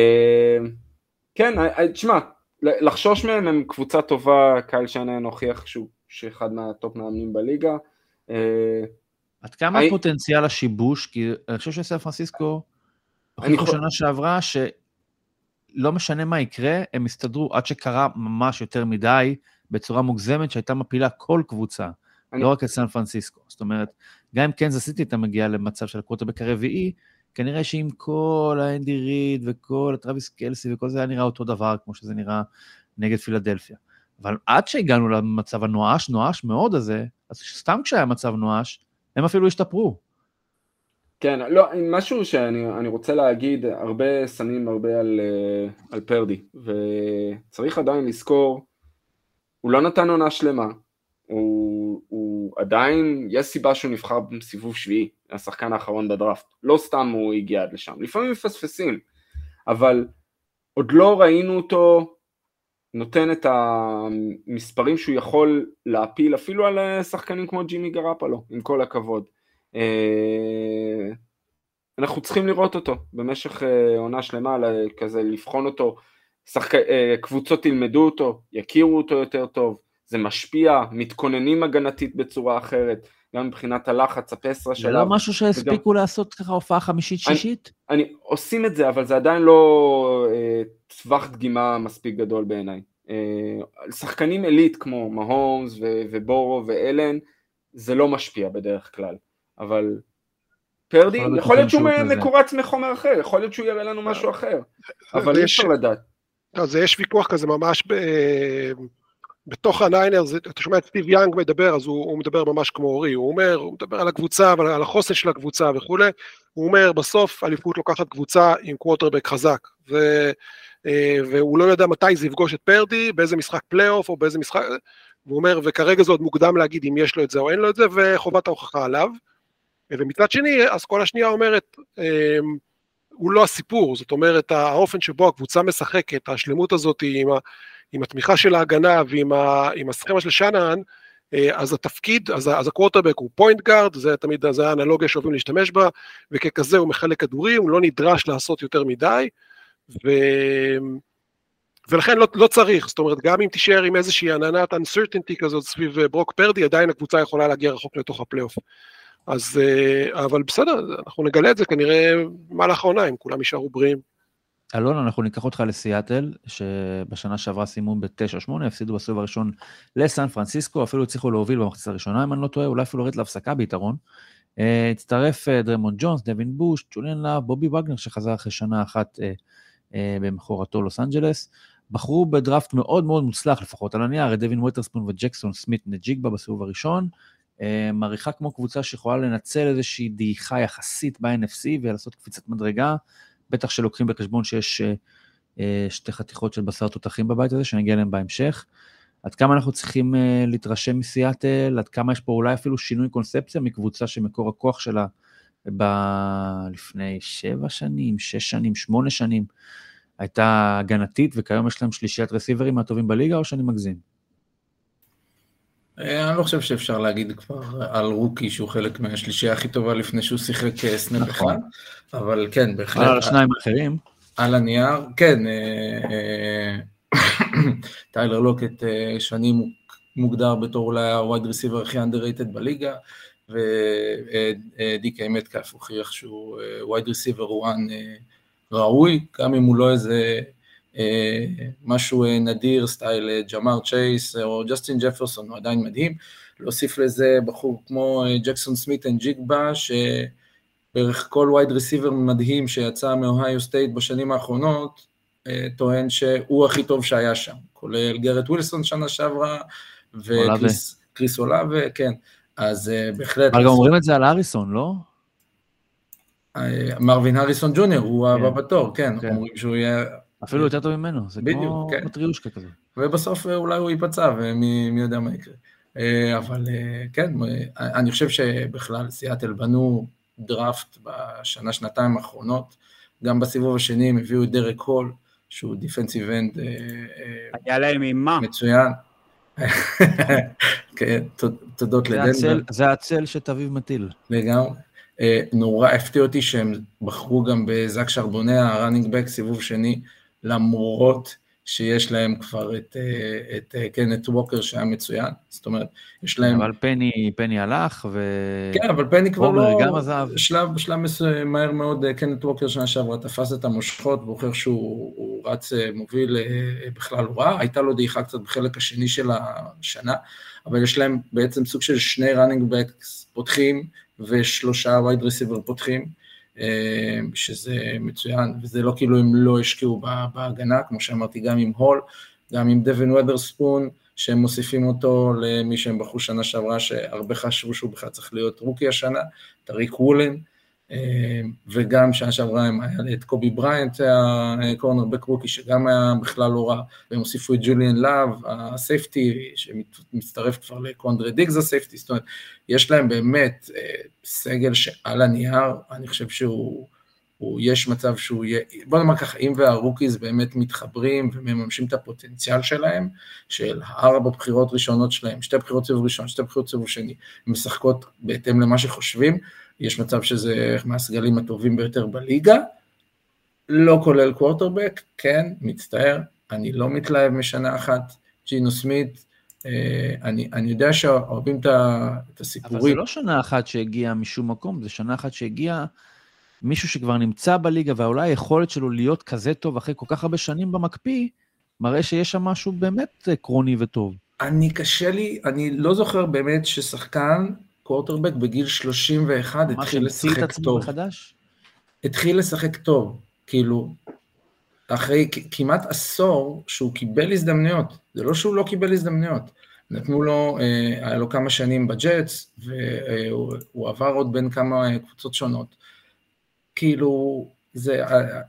כן, אה, אה, תשמע, לחשוש מהם הם קבוצה טובה, קייל שאנהן הוכיח שהוא שאחד מהטופ מאמנים בליגה. אה, עד כמה I... פוטנציאל השיבוש? כי אני חושב שסן פרנסיסקו, הוכיחו חושב... שנה שעברה שלא משנה מה יקרה, הם הסתדרו עד שקרה ממש יותר מדי, בצורה מוגזמת שהייתה מפילה כל קבוצה, אני... לא רק את סן פרנסיסקו. זאת אומרת, גם אם קנזס סיטי אתה מגיע למצב של הקווטרבק הרביעי, כנראה שעם כל האנדי ריד וכל הטרוויס קלסי וכל זה היה נראה אותו דבר כמו שזה נראה נגד פילדלפיה. אבל עד שהגענו למצב הנואש, נואש מאוד הזה, אז סתם כשהיה מצב נואש, הם אפילו השתפרו. כן, לא, משהו שאני רוצה להגיד, הרבה שמים הרבה על, אה, על פרדי, וצריך עדיין לזכור, הוא לא נתן עונה שלמה, הוא, הוא עדיין, יש סיבה שהוא נבחר בסיבוב שביעי, השחקן האחרון בדראפט, לא סתם הוא הגיע עד לשם, לפעמים מפספסים, אבל עוד לא ראינו אותו נותן את המספרים שהוא יכול להפיל אפילו על שחקנים כמו ג'ימי גראפלו, עם כל הכבוד. אה, אנחנו צריכים לראות אותו במשך אה, עונה שלמה, כזה לבחון אותו, שחק... אה, קבוצות ילמדו אותו, יכירו אותו יותר טוב, זה משפיע, מתכוננים הגנתית בצורה אחרת, גם מבחינת הלחץ, הפסרה שלו. זה לא משהו שהספיקו וגם... לעשות ככה הופעה חמישית-שישית? אני, אני, עושים את זה, אבל זה עדיין לא אה, טווח דגימה מספיק גדול בעיניי. אה, שחקנים עילית כמו מהומס ו- ובורו ואלן, זה לא משפיע בדרך כלל, אבל פרדי, יכול להיות שהוא מקורץ מחומר אחר, יכול להיות שהוא יראה לנו משהו אחר, אבל אי אפשר לדעת. אז יש ויכוח כזה ממש ב... בתוך הניינרס, אתה שומע את סטיב יאנג מדבר, אז הוא, הוא מדבר ממש כמו אורי, הוא אומר, הוא מדבר על הקבוצה ועל החוסן של הקבוצה וכולי, הוא אומר, בסוף אליפות לוקחת קבוצה עם קווטרבק חזק, ו, אה, והוא לא יודע מתי זה יפגוש את פרדי, באיזה משחק פלייאוף או באיזה משחק, והוא אומר, וכרגע זה עוד מוקדם להגיד אם יש לו את זה או אין לו את זה, וחובת ההוכחה עליו. ומצד שני, האסכולה השנייה אומרת, אה, הוא לא הסיפור, זאת אומרת, האופן שבו הקבוצה משחקת, השלמות הזאת עם ה... עם התמיכה של ההגנה ועם הסכימה של שאנהן, אה, אז התפקיד, אז, אז הקווטרבק הוא point guard, זה תמיד, זה האנלוגיה שאוהבים להשתמש בה, וככזה הוא מחלק כדורים, הוא לא נדרש לעשות יותר מדי, ו... ולכן לא, לא צריך, זאת אומרת, גם אם תישאר עם איזושהי עננת uncertainty כזאת סביב אה, ברוק פרדי, עדיין הקבוצה יכולה להגיע רחוק לתוך הפלייאוף. אז, אה, אבל בסדר, אנחנו נגלה את זה כנראה במהלך העונה, אם כולם יישארו בריאים. אלון, אנחנו ניקח אותך לסיאטל, שבשנה שעברה סיימו ב-9-8, הפסידו בסיבוב הראשון לסן פרנסיסקו, אפילו הצליחו להוביל במחצית הראשונה, אם אני לא טועה, אולי אפילו לרדת להפסקה ביתרון. Uh, הצטרף uh, דרמון ג'ונס, דווין בוש, ג'וליאן להב, בובי וגנר, שחזר אחרי שנה אחת uh, במכורתו לוס אנג'לס. בחרו בדראפט מאוד מאוד מוצלח, לפחות על הנייר, את דווין ווטרספון וג'קסון סמית נג'יגבה בסיבוב הראשון. מעריכה כמו קבוצה שיכולה לנצל איזושהי דעיכה יחסית ב-NFC ולעשות קפיצת מדרגה. בטח שלוקחים בחשבון שיש uh, שתי חתיכות של בשר תותחים בבית הזה, שנגיע אליהם בהמשך. עד כמה אנחנו צריכים uh, להתרשם מסיאטל, עד כמה יש פה אולי אפילו שינוי קונספציה מקבוצה שמקור הכוח שלה ב- לפני שבע שנים, שש שנים, שמונה שנים, הייתה הגנתית, וכיום יש להם שלישיית רסיברים מהטובים בליגה, או שאני מגזים? אני לא חושב שאפשר להגיד כבר על רוקי שהוא חלק מהשלישייה הכי טובה לפני שהוא שיחק סנאפ נכון. אחד, אבל כן, בהחלט. על השניים האחרים. על הנייר, כן, <clears throat> טיילר לוקט שנים מוגדר בתור אולי ה wide receiver הכי underrated בליגה, ודיקיי מטקאף הוכיח שהוא wide receiver 1 ראוי, גם אם הוא לא איזה משהו נדיר, style ג'מאר צ'ייס או ג'סטין ג'פרסון, הוא עדיין מדהים. להוסיף לזה בחור כמו ג'קסון סמית אנד ג'יגבה, שבערך כל wide receiver מדהים שיצא מאוהיו סטייט בשנים האחרונות, טוען שהוא הכי טוב שהיה שם, כולל גרד ווילסון שנה שעברה, וקריס אולאבה, כן, אז בהחלט... אבל גם אומרים את זה על אריסון, לא? מרווין הריסון ג'וניור, הוא הבא בתור, כן, אומרים שהוא יהיה... אפילו יותר טוב ממנו, זה כמו כן. מטריושקה כזה. ובסוף אולי הוא ייפצע, ומי יודע מה יקרה. אבל כן, אני חושב שבכלל סיאטל בנו דראפט בשנה, שנתיים האחרונות, גם בסיבוב השני הם הביאו את דרק הול, שהוא defensive end היה להם עם מה? מצוין. <laughs> כן, תודות לדנבר. זה הצל שתביב מטיל. לגמרי. נורא הפתיע אותי שהם בחרו גם בזאק שרבונה, ה running back, סיבוב שני, למרות שיש להם כבר את, את קנט ווקר שהיה מצוין, זאת אומרת, יש להם... אבל פני, פני הלך, ו... כן, אבל פני כבר לא... גם עזב. בשלב, בשלב מהר מאוד קנט ווקר שנה שעברה תפס את המושכות, והוכיח שהוא רץ מוביל בכלל לא רע, הייתה לו דעיכה קצת בחלק השני של השנה, אבל יש להם בעצם סוג של שני running backs פותחים, ושלושה wide receiver פותחים, שזה מצוין, וזה לא כאילו הם לא השקיעו בהגנה, כמו שאמרתי, גם עם הול, גם עם דבון וויטרספון, שהם מוסיפים אותו למי שהם בחרו שנה שעברה, שהרבה חשבו שהוא בכלל צריך להיות rookie השנה, טריק וולן, וגם שנה שעברה הם היה את קובי בריינט, ה cornerback rookie, שגם היה בכלל לא רע, והם הוסיפו את ג'וליאן לאב, ה safety, שמצטרף כבר לקוונדרי דיגס ה safety, זאת אומרת, יש להם באמת סגל שעל הנייר, אני חושב שהוא, הוא, יש מצב שהוא יהיה, בוא נאמר ככה, אם ה rookies באמת מתחברים ומממשים את הפוטנציאל שלהם, של ארבע בחירות ראשונות שלהם, שתי בחירות סיבוב ראשון, שתי בחירות סיבוב שני, משחקות בהתאם למה שחושבים, יש מצב שזה מהסגלים הטובים ביותר בליגה, לא כולל קוורטרבק, כן, מצטער, אני לא מתלהב משנה אחת, ג'ינו סמית, אני, אני יודע שאוהבים את הסיפורים. אבל זה לא שנה אחת שהגיעה משום מקום, זה שנה אחת שהגיעה מישהו שכבר נמצא בליגה, ואולי היכולת שלו להיות כזה טוב אחרי כל כך הרבה שנים במקפיא, מראה שיש שם משהו באמת עקרוני וטוב. אני קשה לי, אני לא זוכר באמת ששחקן קורטרבק בגיל 31 התחיל לשחק טוב. מחדש? התחיל לשחק טוב, כאילו, אחרי כמעט עשור שהוא קיבל הזדמנויות, זה לא שהוא לא קיבל הזדמנויות, נתנו לו, היה לו כמה שנים בג'אטס, והוא עבר עוד בין כמה קבוצות שונות. כאילו, זה,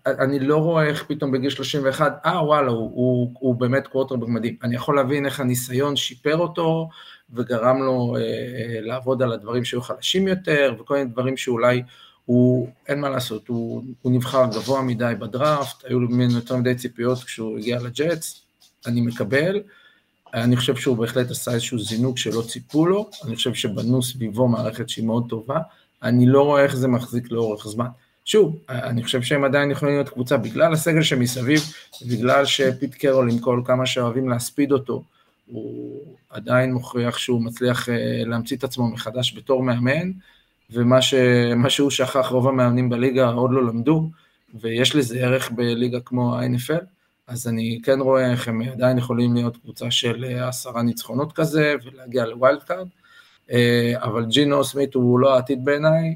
אני לא רואה איך פתאום בגיל 31, אה וואלה, הוא, הוא, הוא באמת קווטרבק מדהים. אני יכול להבין איך הניסיון שיפר אותו, וגרם לו אה, אה, לעבוד על הדברים שהיו חלשים יותר, וכל מיני דברים שאולי הוא, אין מה לעשות, הוא, הוא נבחר גבוה מדי בדראפט, היו ממנו יותר מדי ציפיות כשהוא הגיע לג'אטס, אני מקבל, אני חושב שהוא בהחלט עשה איזשהו זינוק שלא ציפו לו, אני חושב שבנו סביבו מערכת שהיא מאוד טובה, אני לא רואה איך זה מחזיק לאורך זמן. שוב, אני חושב שהם עדיין יכולים להיות קבוצה בגלל הסגל שמסביב, בגלל שפיט קרול עם כל כמה שאוהבים להספיד אותו, הוא עדיין מוכיח שהוא מצליח להמציא את עצמו מחדש בתור מאמן, ומה ש, שהוא שכח רוב המאמנים בליגה עוד לא למדו, ויש לזה ערך בליגה כמו ה-NFL, אז אני כן רואה איך הם עדיין יכולים להיות קבוצה של עשרה ניצחונות כזה, ולהגיע ל wild card. אבל ג'ינו סמית הוא לא העתיד בעיניי,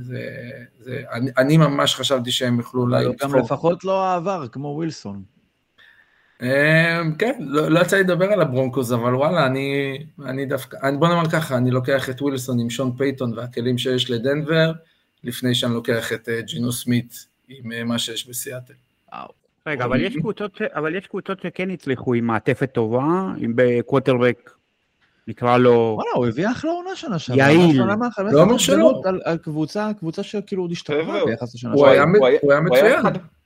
זה, זה, אני, אני ממש חשבתי שהם יוכלו אולי לתפור. גם לפחות לא העבר, כמו ווילסון. אמ, כן, לא, לא יצא לי לדבר על הברונקוס, אבל וואלה, אני, אני דווקא, אני, בוא נאמר ככה, אני לוקח את ווילסון עם שון פייטון והכלים שיש לדנבר, לפני שאני לוקח את אה, ג'ינו סמית עם אה, מה שיש בסיאטל. רגע, אבל יש, קבוצות ש... אבל יש קבוצות שכן הצליחו עם מעטפת טובה, עם בקווטרבק, נקרא לו... וואלה, הוא הביא אחלה עונה שנה שעברה. יעיל. לא אומר שלא. על קבוצה, קבוצה שכאילו עוד השתפרה ביחס לשנה הוא היה מצוין.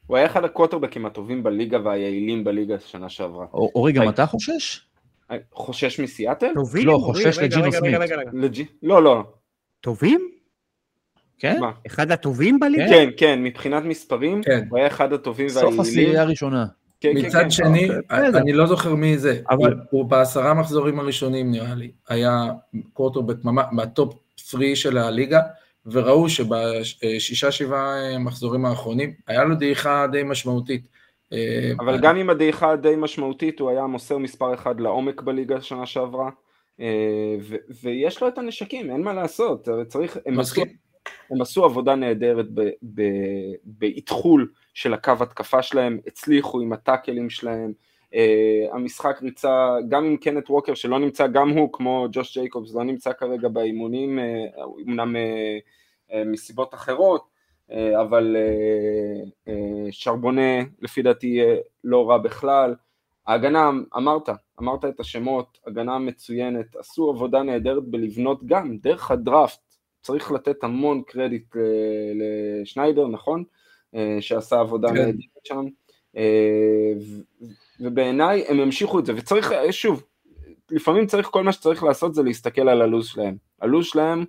הוא היה אחד הקווטרבקים הטובים בליגה והיעילים בליגה שנה שעברה. אורי, גם אתה חושש? חושש מסיאטל? טובים? לא, חושש לג'ינו סמית. לא, לא. טובים? כן? מה? אחד הטובים בליגה? כן, כן, מבחינת מספרים, כן. הוא היה אחד הטובים סוף והיעילים. הסירייה הראשונה. כן, כן, מצד כן. שני, בסדר. אני לא זוכר מי זה, אבל- הוא- הוא בעשרה מחזורים הראשונים נראה לי, היה קורטרבק ממש בטופ 3 של הליגה, וראו שבשישה שבעה מחזורים האחרונים, היה לו דעיכה די משמעותית. אה, אבל גם עם הדעיכה הדי משמעותית, הוא היה מוסר מספר אחד לעומק בליגה שנה שעברה, אה, ו- ויש לו את הנשקים, אין מה לעשות, צריך, הם עשו. הם עשו עבודה נהדרת ב- ב- באתחול של הקו התקפה שלהם, הצליחו עם הטאקלים שלהם, אה, המשחק ריצה, גם עם קנט ווקר שלא נמצא, גם הוא כמו ג'וש ג'ייקובס לא נמצא כרגע באימונים, אה, אמנם אה, אה, מסיבות אחרות, אה, אבל אה, אה, שרבונה לפי דעתי אה, לא רע בכלל. ההגנה, אמרת, אמרת את השמות, הגנה מצוינת, עשו עבודה נהדרת בלבנות גם דרך הדראפט, צריך לתת המון קרדיט לשניידר, נכון? אה, שעשה עבודה כן. נהדרת שם, אה, ובעיניי הם המשיכו את זה, וצריך, אה, שוב, לפעמים צריך, כל מה שצריך לעשות זה להסתכל על הלו"ז שלהם. הלו"ז שלהם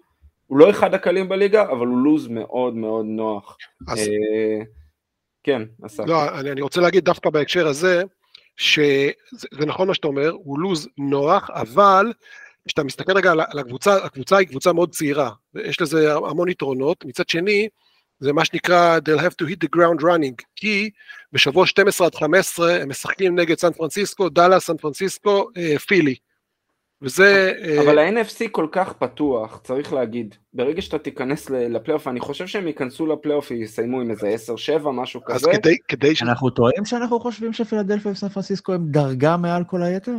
הוא לא אחד הקלים בליגה, אבל הוא לו"ז מאוד מאוד נוח. אז כן, אסף. לא, אני, אני רוצה להגיד דווקא בהקשר הזה, שזה זה נכון מה שאתה אומר, הוא לוז נוח, אבל כשאתה מסתכל רגע על הקבוצה, הקבוצה היא קבוצה מאוד צעירה, ויש לזה המון יתרונות, מצד שני, זה מה שנקרא they'll have to hit the ground running, כי בשבוע 12 עד 15 הם משחקים נגד סן פרנסיסקו, דאלה, סן פרנסיסקו, אה, פילי. וזה... אה, אבל ה-NFC כל כך פתוח, צריך להגיד, ברגע שאתה תיכנס ל- לפלייאוף, אני חושב שהם ייכנסו לפלייאוף, יסיימו עם איזה 10-7, משהו אז כזה. כדי, כדי ש... אנחנו טועים שאנחנו חושבים שפילדלפיה וסן פרנסיסקו הם דרגה מעל כל היתר?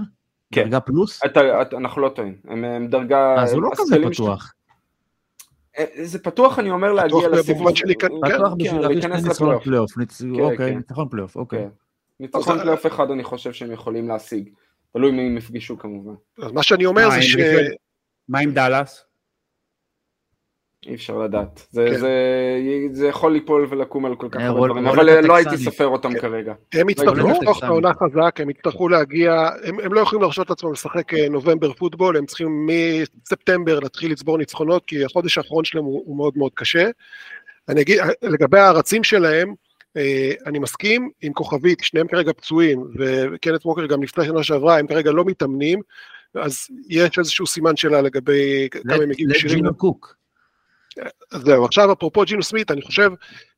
כן. דרגה פלוס? אתה, אתה, אנחנו לא טועים, הם, הם דרגה... אז הוא לא כזה ש- פתוח. אה, זה פתוח, אני אומר להגיע פתוח לסיבוב. להיכנס- כן, פתוח בשביל להביא שני להיכנס ניצחונות לפלייאוף. פלייאוף. כן, אוקיי, כן. ניצחון פלייאוף, אוקיי. כן. ניצחון פלייאוף אחד אני חושב שהם יכולים להשיג. תלוי מי הם יפגשו כמובן. אז מה שאני אומר זה ש... מה עם דאלאס? אי אפשר לדעת. זה, כן. זה, זה יכול ליפול ולקום על כל כך אה, הרבה דברים, אבל לא הייתי. סופר אותם כן. כרגע. הם יצטרכו לא, לפתוח את. העונה חזק, הם יצטרכו להגיע, הם, הם לא יכולים להרשות לעצמם לשחק אה, נובמבר פוטבול, הם צריכים מספטמבר להתחיל לצבור ניצחונות, כי החודש האחרון שלהם הוא, הוא מאוד מאוד קשה. אני אגיד, לגבי הרצים שלהם, אה, אני מסכים עם כוכבית, שניהם כרגע פצועים, וקנט ווקר גם לפני שנה שעברה, הם כרגע לא מתאמנים, אז יש איזשהו סימן שאלה לגבי כמה הם יגיעו כשירים. לג'ינו קוק. זהו, עכשיו אפרופו ג'ינו סמית, אני חושב,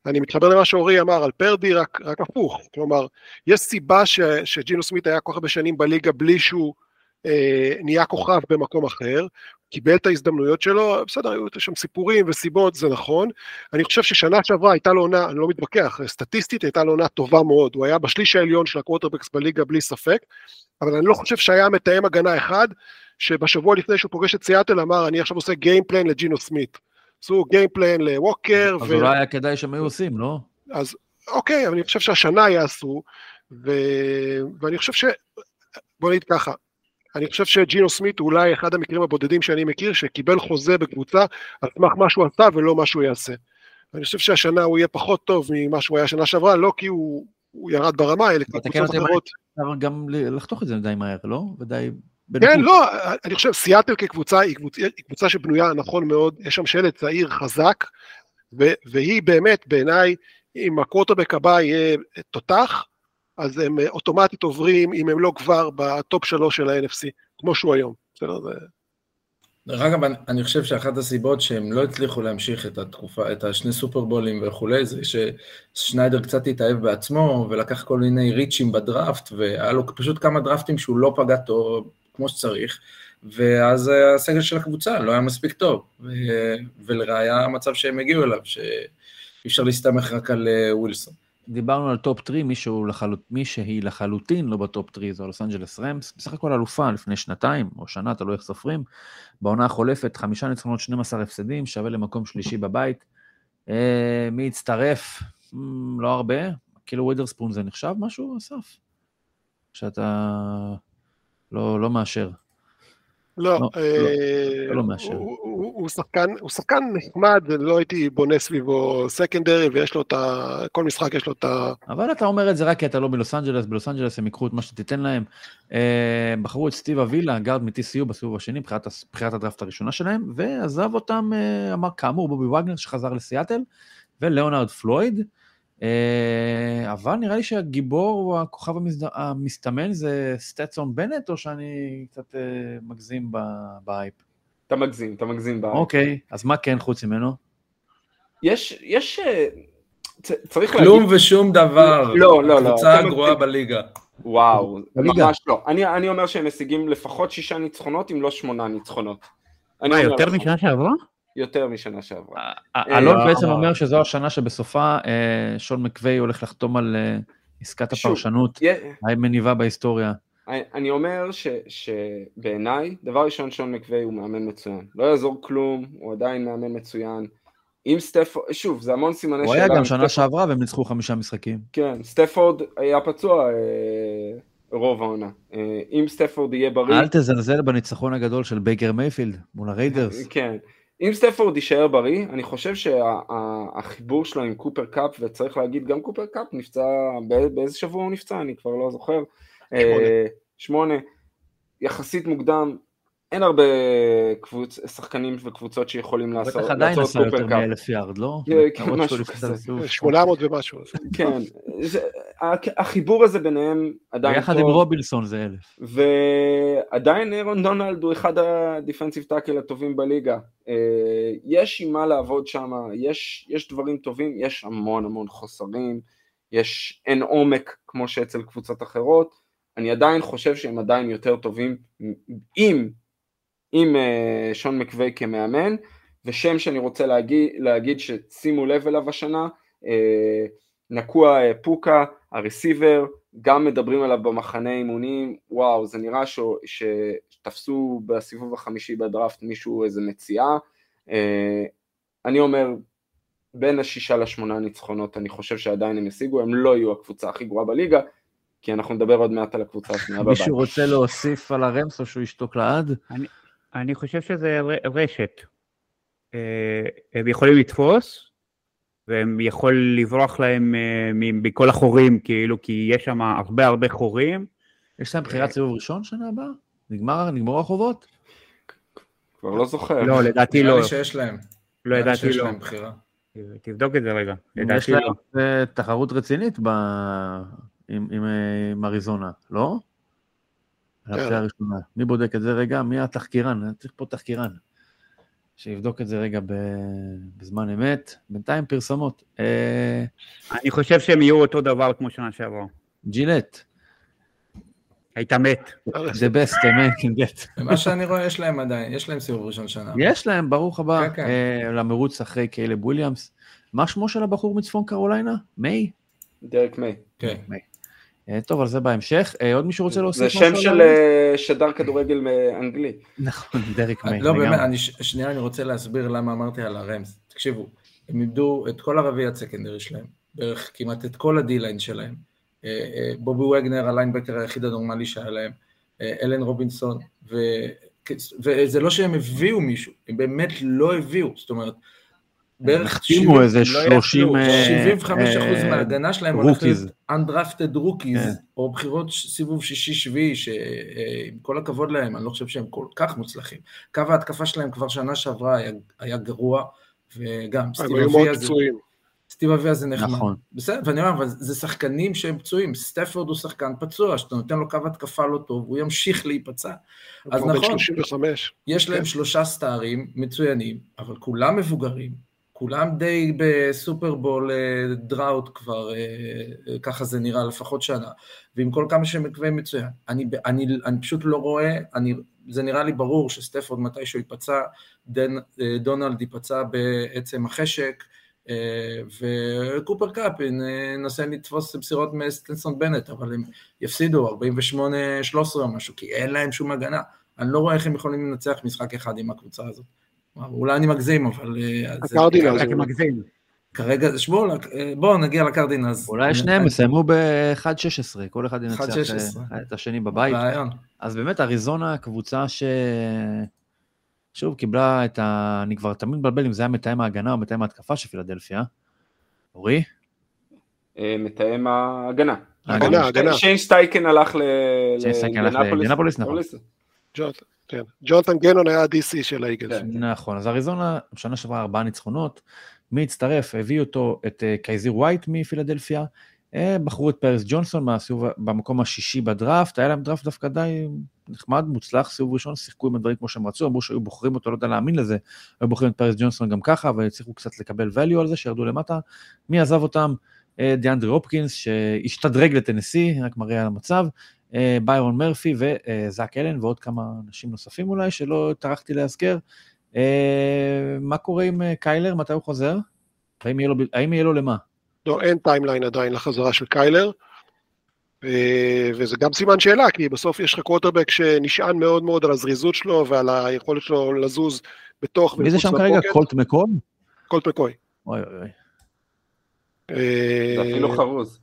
אני מתחבר למה שאורי אמר על פורדי, רק, רק הפוך. כלומר, יש סיבה ש, שג'ינו סמית היה כל כך הרבה שנים בליגה בלי שהוא אה, נהיה כוכב במקום אחר, קיבל את ההזדמנויות שלו, בסדר, היו שם סיפורים וסיבות, זה נכון. אני חושב ששנה שעברה הייתה לו עונה, אני לא מתווכח, סטטיסטית הייתה לו עונה טובה מאוד, הוא היה בשליש העליון של ה quarterbacks בליגה בלי ספק, אבל אני לא חושב שהיה מתאם הגנה אחד, שבשבוע לפני שהוא פוגש את סיאטל אמר, אני עכשיו עושה game plan לג'ינו סמית. עשו גיימפלן לווקר, אז אולי היה כדאי שהם היו עושים, לא? אז אוקיי, אבל אני חושב שהשנה יעשו, ו... ואני חושב ש... בוא נגיד ככה, אני חושב שג'ינו סמית הוא אולי אחד המקרים הבודדים שאני מכיר, שקיבל חוזה בקבוצה על סמך מה שהוא עשה ולא מה שהוא יעשה. אני חושב שהשנה הוא יהיה פחות טוב ממה שהוא היה שנה שעברה, לא כי הוא, הוא ירד ברמה, אלא כי קבוצות אם אחרות... גם לחתוך את זה די מהר, לא? ודי... כן. לא, אני חושב, סיאטל כקבוצה היא קבוצה, היא קבוצה שבנויה נכון מאוד, יש שם שלט צעיר חזק, ו- והיא באמת, בעיניי, אם הקווטרבק הבא יהיה תותח, אז הם אה, אוטומטית עוברים, אם הם לא כבר, בטופ שלוש של ה-NFC, כמו שהוא היום. בסדר, זה... דרך אגב, אני חושב שאחת הסיבות שהם לא הצליחו להמשיך את התקופה, את השני סופרבולים וכולי, זה ששניידר קצת התאהב בעצמו ולקח כל מיני ריצ'ים בדראפט, והיה לו פשוט כמה דראפטים שהוא לא פגע טוב כמו שצריך, ואז הסגל של הקבוצה לא היה מספיק טוב, ולראיה המצב שהם הגיעו אליו, שאי אפשר להסתמך רק על אה, ווילסון. דיברנו על top 3, מישהו לחלוט, מי שהיא לחלוטין לא ב top 3 זו לוס אנג'לס רמס, בסך הכל אלופה לפני שנתיים או שנה, תלוי איך סופרים. בעונה החולפת, חמישה ניצחונות, 12 הפסדים, שווה למקום שלישי בבית. אה, מי הצטרף? אממ, לא הרבה. כאילו וית'רספון זה נחשב משהו, אסף? שאתה לא, לא מאשר. לא, לא, אה, לא, לא מאשר. הוא שחקן, הוא שחקן נחמד, לא הייתי בונה סביבו secondary, ויש לו את ה... כל משחק יש לו את ה... אבל אתה אומר את זה רק כי אתה לא בלוס אנג'לס, בלוס אנג'לס הם ייקחו את מה שתיתן להם. אה, בחרו את סטיב אבילה, guard מ-TCU בסיבוב השני, בחירת הדראפט הראשונה שלהם, ועזב אותם, אה, אמר כאמור, בובי וגנר שחזר לסיאטל, וליאונרד פלויד. אה, אבל נראה לי שהגיבור או הכוכב המסתמן זה סטטסון בנט, או שאני קצת אה, מגזים בהייפ? אתה מגזים, אתה מגזים בהייפ. אוקיי, אז מה כן חוץ ממנו? יש, יש, אה, צריך להגיד... כלום ושום דבר. לא, לא, לא. הקבוצה הגרועה בליגה. וואו, ממש לא. אני, אני אומר שהם משיגים לפחות שישה ניצחונות, אם לא שמונה ניצחונות. מה, יותר משנה שעברה? יותר משנה שעברה. אלון אה, בעצם אומר שזו השנה שבסופה אה, שון מקווי הולך לחתום על אה, עסקת הפרשנות המניבה בהיסטוריה. אני אומר שבעיניי, דבר ראשון שון מקווי הוא מאמן מצוין. לא יעזור כלום, הוא עדיין מאמן מצוין. אם סטפורד, שוב, זה המון סימני שאלה. הוא היה גם שנה שעברה והם ניצחו חמישה משחקים. כן, סטפורד היה פצוע רוב העונה. אם סטפורד יהיה בריא... אל תזלזל בניצחון הגדול של בייקר מייפילד מול הריידרס. כן. אם סטפורד יישאר בריא, אני חושב שהחיבור שלו עם קופר קאפ, וצריך להגיד גם קופר קאפ נפצע, באיזה שבוע הוא נפצע, אני כבר לא זוכר, שמונה, שמונה. יחסית מוקדם, אין הרבה קבוצ... שחקנים וקבוצות שיכולים לעשות קופר קאפ. בטח עדיין עשה יותר מאלף יארד, לא? כן, כן משהו כזה. 800 ומשהו. כן, החיבור הזה ביניהם עדיין טוב. ביחד עם רובילסון זה אלף. ועדיין אירון דונלד הוא אחד הדיפנסיב טאקל הטובים בליגה. אה, יש עם מה לעבוד שם, יש, יש דברים טובים, יש המון המון חוסרים, יש אין עומק כמו שאצל קבוצות אחרות. אני עדיין חושב שהם עדיין יותר טובים אם עם uh, שון מקווי כמאמן, ושם שאני רוצה להגיד, להגיד ששימו לב אליו השנה, uh, נקוע uh, פוקה, הרסיבר, גם מדברים עליו במחנה אימונים, וואו, זה נראה ש... שתפסו בסיבוב החמישי בדראפט מישהו איזה מציאה. אני אומר, בין השישה לשמונה ניצחונות אני חושב שעדיין הם ישיגו, הם לא יהיו הקבוצה הכי גרועה בליגה, כי אנחנו נדבר עוד מעט על הקבוצה השנייה בבית. מישהו רוצה להוסיף על הרמס או שהוא ישתוק לעד? אני, חושב שזה רשת. אה, הם יכולים לתפוס, והם יכול לברוח להם אה, מכל החורים, כאילו, כי יש שם הרבה הרבה חורים. יש להם בחירת סיבוב ראשון שנה הבאה? נגמר, נגמרו החובות? כבר לא זוכר. לא, לדעתי לא. נראה לי שיש להם. לא, לדעתי לא. תבדוק את זה רגע. יש להם לא. תחרות רצינית עם אריזונה, לא? על הפציעה הראשונה. מי בודק את זה רגע? מי התחקירן? צריך פה תחקירן. שיבדוק את זה רגע בזמן אמת. בינתיים פרסומות. אה, אני חושב שהם יהיו אותו דבר כמו שנה שעברה. ג'ילט. היית מת. The best a man can get. מה שאני רואה, יש להם עדיין, יש להם סיבוב ראשון שנה. יש להם, ברוך הבא, כן, כן. אה, למרוץ אחרי קיילב וויליאמס. מה שמו של הבחור מצפון קרוליינה? מיי? דרק מיי. כן. אה, טוב, על זה בהמשך. אה, עוד מישהו רוצה להוסיף משהו? זה שם של אה, שדר כדורגל אנגלי. נכון, דרק מיי. לא, באמת, שנייה אני רוצה להסביר למה אמרתי על הרמס. תקשיבו, הם איבדו את כל הרביעי ה secondary שלהם, בערך כמעט את כל ה D-line שלהם. בובי וגנר, ה linebacker היחיד הנורמלי שהיה להם, אלן רובינסון, וזה לא שהם הביאו מישהו, הם באמת לא הביאו, זאת אומרת, בערך החתימו איזה 30... 75 לא אחוז מההגנה שלהם הולך להיות undrafted rookies, כן. או בחירות סיבוב שישי-שביעי, שעם כל הכבוד להם, אני לא חושב שהם כל כך מוצלחים. קו ההתקפה שלהם כבר שנה שעברה היה גרוע, וגם סטיב אביה זה נחמד. נכון. בסדר, ואני אומר, אבל זה שחקנים שהם פצועים, סטפורד הוא שחקן פצוע, שאתה נותן לו קו התקפה לא טוב, הוא ימשיך להיפצע. אז נכון, 35. יש להם שלושה סטארים מצוינים, אבל כולם מבוגרים, כולם די בסופרבול אה, drought כבר, אה, אה, ככה זה נראה, לפחות שנה, ועם כל כמה ששון מקווי מצוין. אני, אני, אני פשוט לא רואה, אני, זה נראה לי ברור שסטפורד מתישהו ייפצע, דן, דונלד ייפצע בעצם החשק, וקופר קאפ ינסה לתפוס מסירות מסטטסון בנט, אבל הם יפסידו 48-13 או משהו, כי אין להם שום הגנה. אני לא רואה איך הם יכולים לנצח משחק אחד עם הקבוצה הזאת. אולי אני מגזים, אבל... אה, זה- הקרדינלס. אתה מגזים. כרגע, שבו, אה, בואו נגיע לקרדינלס. אולי שניהם יסיימו ב-1-16, כל אחד ינצח 1-16. אה, את השני בבית. רעיון. אז באמת אריזונה קבוצה ש... שוב, קיבלה את ה... אני כבר תמיד מבלבל אם זה היה מתאם ההגנה או מתאם ההתקפה של פילדלפיה. אורי? אה, מתאם ההגנה. הגנה, הגנה. שיין סטייקן הלך ל... שיין סטייקן הלך לאינדיאנפוליס, נכון. כן. ג'ונתן גנון היה ה-DC של האיגלס. כן. נכון, אז אריזונה, בשנה שעברה ארבעה ניצחונות. מי הצטרף? הביא אותו את אה, קייזיר ווייט מפילדלפיה. אה, בחרו את פריס ג'ונסון מהסיבוב, במקום השישי בדראפט, היה להם דראפט דווקא די נחמד, מוצלח, סיבוב ראשון, שיחקו עם הדברים כמו שהם רצו, אמרו שהיו בוחרים אותו, לא יודע להאמין לזה, היו בוחרים את פריס ג'ונסון גם ככה, אבל הצליחו קצת לקבל value על זה, שירדו למטה. מי עזב אותם? אה, דיאנדרי הופקינס, שהשתדרג לטנסי, רק מראה על המצב, ביירון מרפי וזאק אלן ועוד כמה אנשים נוספים אולי, שלא טרחתי להזכר. אה, מה קורה עם אה, קיילר, מתי הוא חוזר? האם יהיה לו, האם יהיה לו למה? לא, אין timeline עדיין לחזרה של קיילר. אה, וזה גם סימן שאלה, כי בסוף יש לך קוורטרבק שנשען מאוד מאוד על הזריזות שלו ועל היכולת שלו לזוז בתוך מי זה שם כרגע? קולט מקול? קולט מקוי. אוי אוי אוי. אה, זה אפילו חרוז.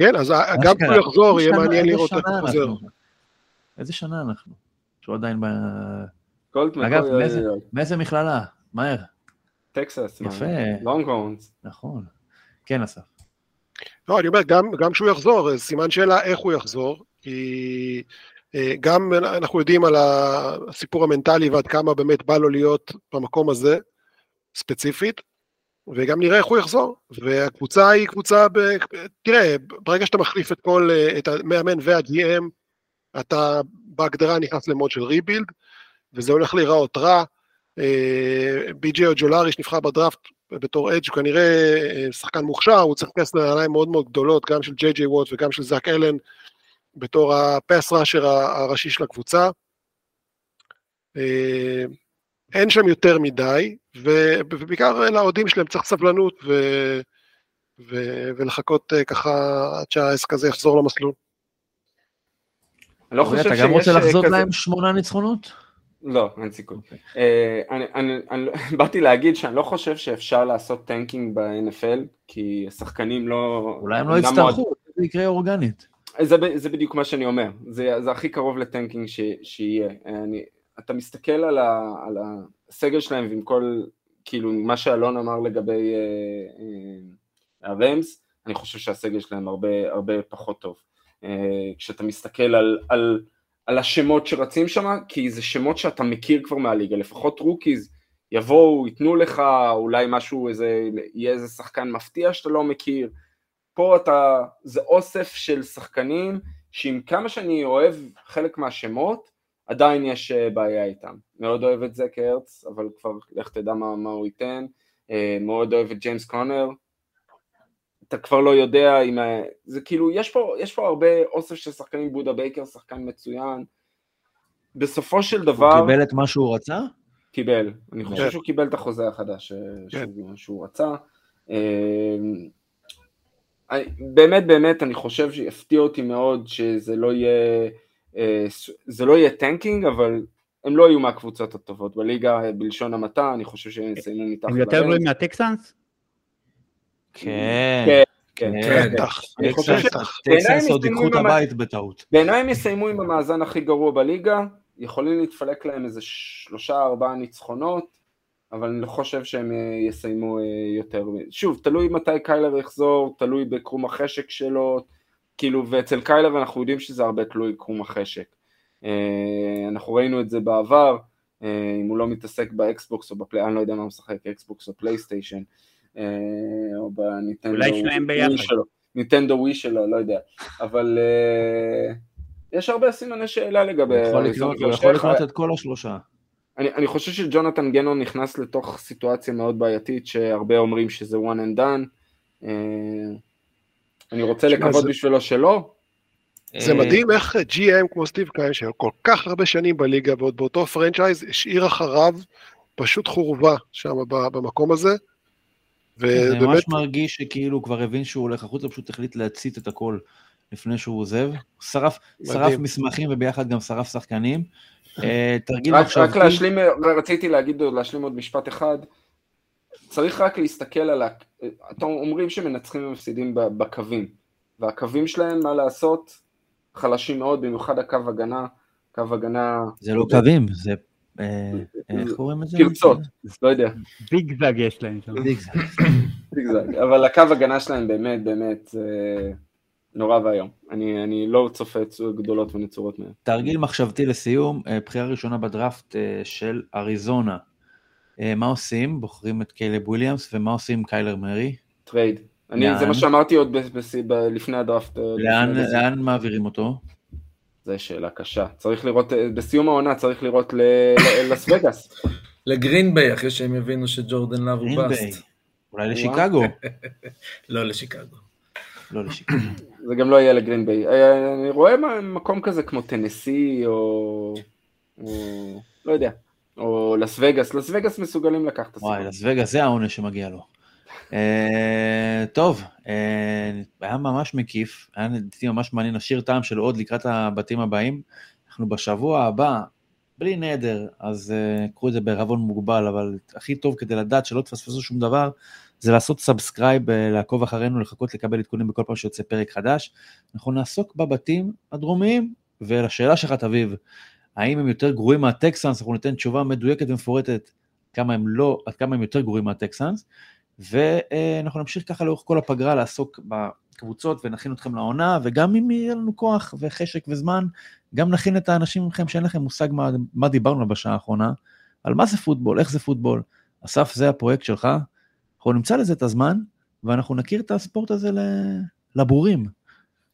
כן, אז גם. כשהוא יחזור, יהיה מעניין לראות איך הוא חוזר. אנחנו? איזה שנה אנחנו? שהוא עדיין ב... אגב, מאיזה- מכללה? מהר. טקסס. יפה. לונג הורנס. נכון. כן, אסף. לא, אני אומר, גם, גם כשהוא יחזור, סימן שאלה איך הוא יחזור, כי אה, גם אנחנו יודעים על הסיפור המנטלי ועד כמה באמת בא לו להיות במקום הזה, ספציפית, וגם נראה איך הוא יחזור. והקבוצה היא קבוצה, ב... תראה, ברגע שאתה מחליף את כל, אה, את המאמן וה-GM, אתה בהגדרה נכנס למוד של ריבילד, וזה הולך להיראות רע. בי.ג'יי אוג'ולרי שנבחר בדראפט בתור אדג' הוא כנראה אה, שחקן מוכשר, הוא צריך להיכנס לנעליים מאוד מאוד גדולות, גם של ג'יי ג'יי ווט וגם של זאק אלן, בתור הפס ראשר הראשי של הקבוצה. אין שם יותר מדי, ובעיקר לאוהדים שלהם צריך סבלנות ו... ו- ולחכות אה, ככה עד שהעסק הזה יחזור למסלול. אני לא אורי, חושב אתה שיש גם רוצה אה, לחזות כזה- להם שמונה ניצחונות? לא, אין סיכוי. אוקיי. אה, אני- אני- אני- <laughs> באתי להגיד שאני לא חושב שאפשר לעשות tanking ב-NFL, כי השחקנים לא... אולי הם לא יצטרכו, זה יקרה אורגנית. זה, זה בדיוק מה שאני אומר, זה, זה הכי קרוב ל tanking ש, שיהיה. אני, אתה מסתכל על, ה, על הסגל שלהם ועם כל, כאילו, מה שאלון אמר לגבי אה, אה, הראמס, אני חושב שהסגל שלהם הרבה, הרבה פחות טוב. אה, כשאתה מסתכל על, על, על השמות שרצים שם, כי זה שמות שאתה מכיר כבר מהליגה, לפחות rookies יבואו, ייתנו לך אולי משהו, איזה, יהיה איזה שחקן מפתיע שאתה לא מכיר, פה אתה, זה אוסף של שחקנים שעם כמה שאני אוהב חלק מהשמות, עדיין יש אה, בעיה איתם. מאוד אוהב את זק הרץ, אבל כבר לך תדע מה, מה הוא ייתן. אה, מאוד אוהב את ג'יימס קונר. אתה כבר לא יודע אם... ה- זה כאילו, יש פה, יש פה הרבה אוסף של שחקנים, בודה בייקר, שחקן מצוין. בסופו של הוא דבר... קיבל את מה שהוא רצה? קיבל, אני חושב כן. שהוא קיבל את החוזה החדש אה, כן. שהוא- רצה. אה, באמת באמת אני חושב שיפתיע אותי מאוד שזה לא יהיה, אה, זה לא יהיה tanking, אבל הם לא יהיו מהקבוצות הטובות בליגה אה, בלשון המעטה, אני חושב שהם יסיימו מתחת הם יותר. גרועים מהטקסנס? כן. כן, כן, כן. כן. בטח, טקסס עוד יסיימו ייקחו את הבית בטעות. בעיניי הם יסיימו עם המאזן הכי גרוע בליגה, יכולים להתפלק להם איזה שלושה ארבעה ניצחונות, אבל אני לא חושב שהם אה, יסיימו אה, יותר. שוב, תלוי מתי קיילר יחזור, תלוי בקרום החשק שלו, כאילו, ואצל קיילר אנחנו יודעים שזה הרבה תלוי קרום החשק. אה, אנחנו ראינו את זה בעבר, אה, אם הוא לא מתעסק באקסבוקס או בפליי, אני לא יודע מה הוא משחק, אקסבוקס או פלייסטיישן, או בניטנדו אולי ביחד. ניטנדו ווי שלו, לא יודע, אבל יש הרבה סימני שאלה לגבי... הוא יכול לקנות את כל השלושה. אני, אני חושב שג'ונתן גנון נכנס לתוך סיטואציה מאוד בעייתית שהרבה אומרים שזה one and done. אני רוצה לקוות בשבילו שלא, זה מדהים איך GM כמו סטיב קיין, שהיה כל כך הרבה שנים בליגה, ועוד באותו פרנצ'ייז, השאיר אחריו פשוט חורבה שם במקום הזה. ובאמת... זה ממש מרגיש שכאילו הוא כבר הבין שהוא הולך החוצה, פשוט החליט להצית את הכל לפני שהוא עוזב. שרף, שרף מסמכים וביחד גם שרף שחקנים. תרגיל מחשבתי. רק להשלים, רציתי להגיד, להשלים עוד משפט אחד. צריך רק להסתכל על ה... אתם אומרים שמנצחים ומפסידים בקווים, והקווים שלהם, מה לעשות, חלשים מאוד, במיוחד הקו הגנה, קו הגנה... זה לא קווים, זה... אה, <laughs> איך קוראים לזה? פרצות, לא יודע. ביגזג יש להם שם. ביגזג, אבל הקו הגנה שלהם באמת, באמת, נורא ואיום. אני לא צופה גדולות ונצורות מהם. תרגיל מחשבתי לסיום, אה, בחירה ראשונה בדראפט אה, של אריזונה. מה עושים? בוחרים את קיילב וויליאמס, ומה עושים עם קיילר מרי? trade. אני, זה מה שאמרתי עוד ב, ב, ב, לפני הדראפט. אה, לאן, לפני לאן מעבירים אותו? זו שאלה קשה. צריך לראות, אה, בסיום העונה צריך לראות ללס וגאס. לגרין אחרי שהם יבינו שג'ורדן לאב הוא bust. אולי לשיקגו. <laughs> לא לשיקגו. לא לשיקגו. <coughs> זה גם לא יהיה לגרין ביי. אה, אני רואה מקום כזה כמו טנסי, או... או... לא יודע. או לס וגאס. לס וגאס מסוגלים לקחת את הסיפור. וואי, לס וגאס זה העונש שמגיע לו. Uh, טוב, uh, היה ממש מקיף, היה לדעתי ממש מעניין לשיר טעם של עוד לקראת הבתים הבאים. אנחנו בשבוע הבא, בלי נדר, אז uh, קחו את זה בערבון מוגבל, אבל הכי טוב כדי לדעת שלא תפספסו שום דבר, זה לעשות subscribe, לעקוב אחרינו, לחכות לקבל עדכונים בכל פעם שיוצא פרק חדש. אנחנו נעסוק בבתים הדרומיים, ולשאלה שלך, תביב, האם הם יותר גרועים מהטקסנס, אנחנו ניתן תשובה מדויקת ומפורטת כמה הם לא, עד כמה הם יותר גרועים מהטקסנס. ואנחנו נמשיך ככה לאורך כל הפגרה לעסוק בקבוצות ונכין אתכם לעונה, וגם אם יהיה לנו כוח וחשק וזמן, גם נכין את האנשים מכם שאין לכם מושג מה, מה דיברנו בשעה האחרונה, על מה זה פוטבול, איך זה פוטבול. אסף, זה הפרויקט שלך, אנחנו נמצא לזה את הזמן, ואנחנו נכיר את הספורט הזה לבורים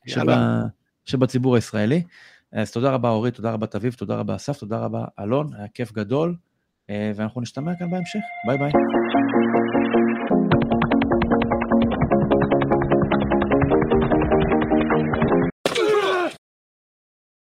שבה, שבציבור הישראלי. אז תודה רבה אורית, תודה רבה תביב, תודה רבה אסף, תודה רבה אלון, היה כיף גדול, ואנחנו נשתמע כאן בהמשך. ביי ביי.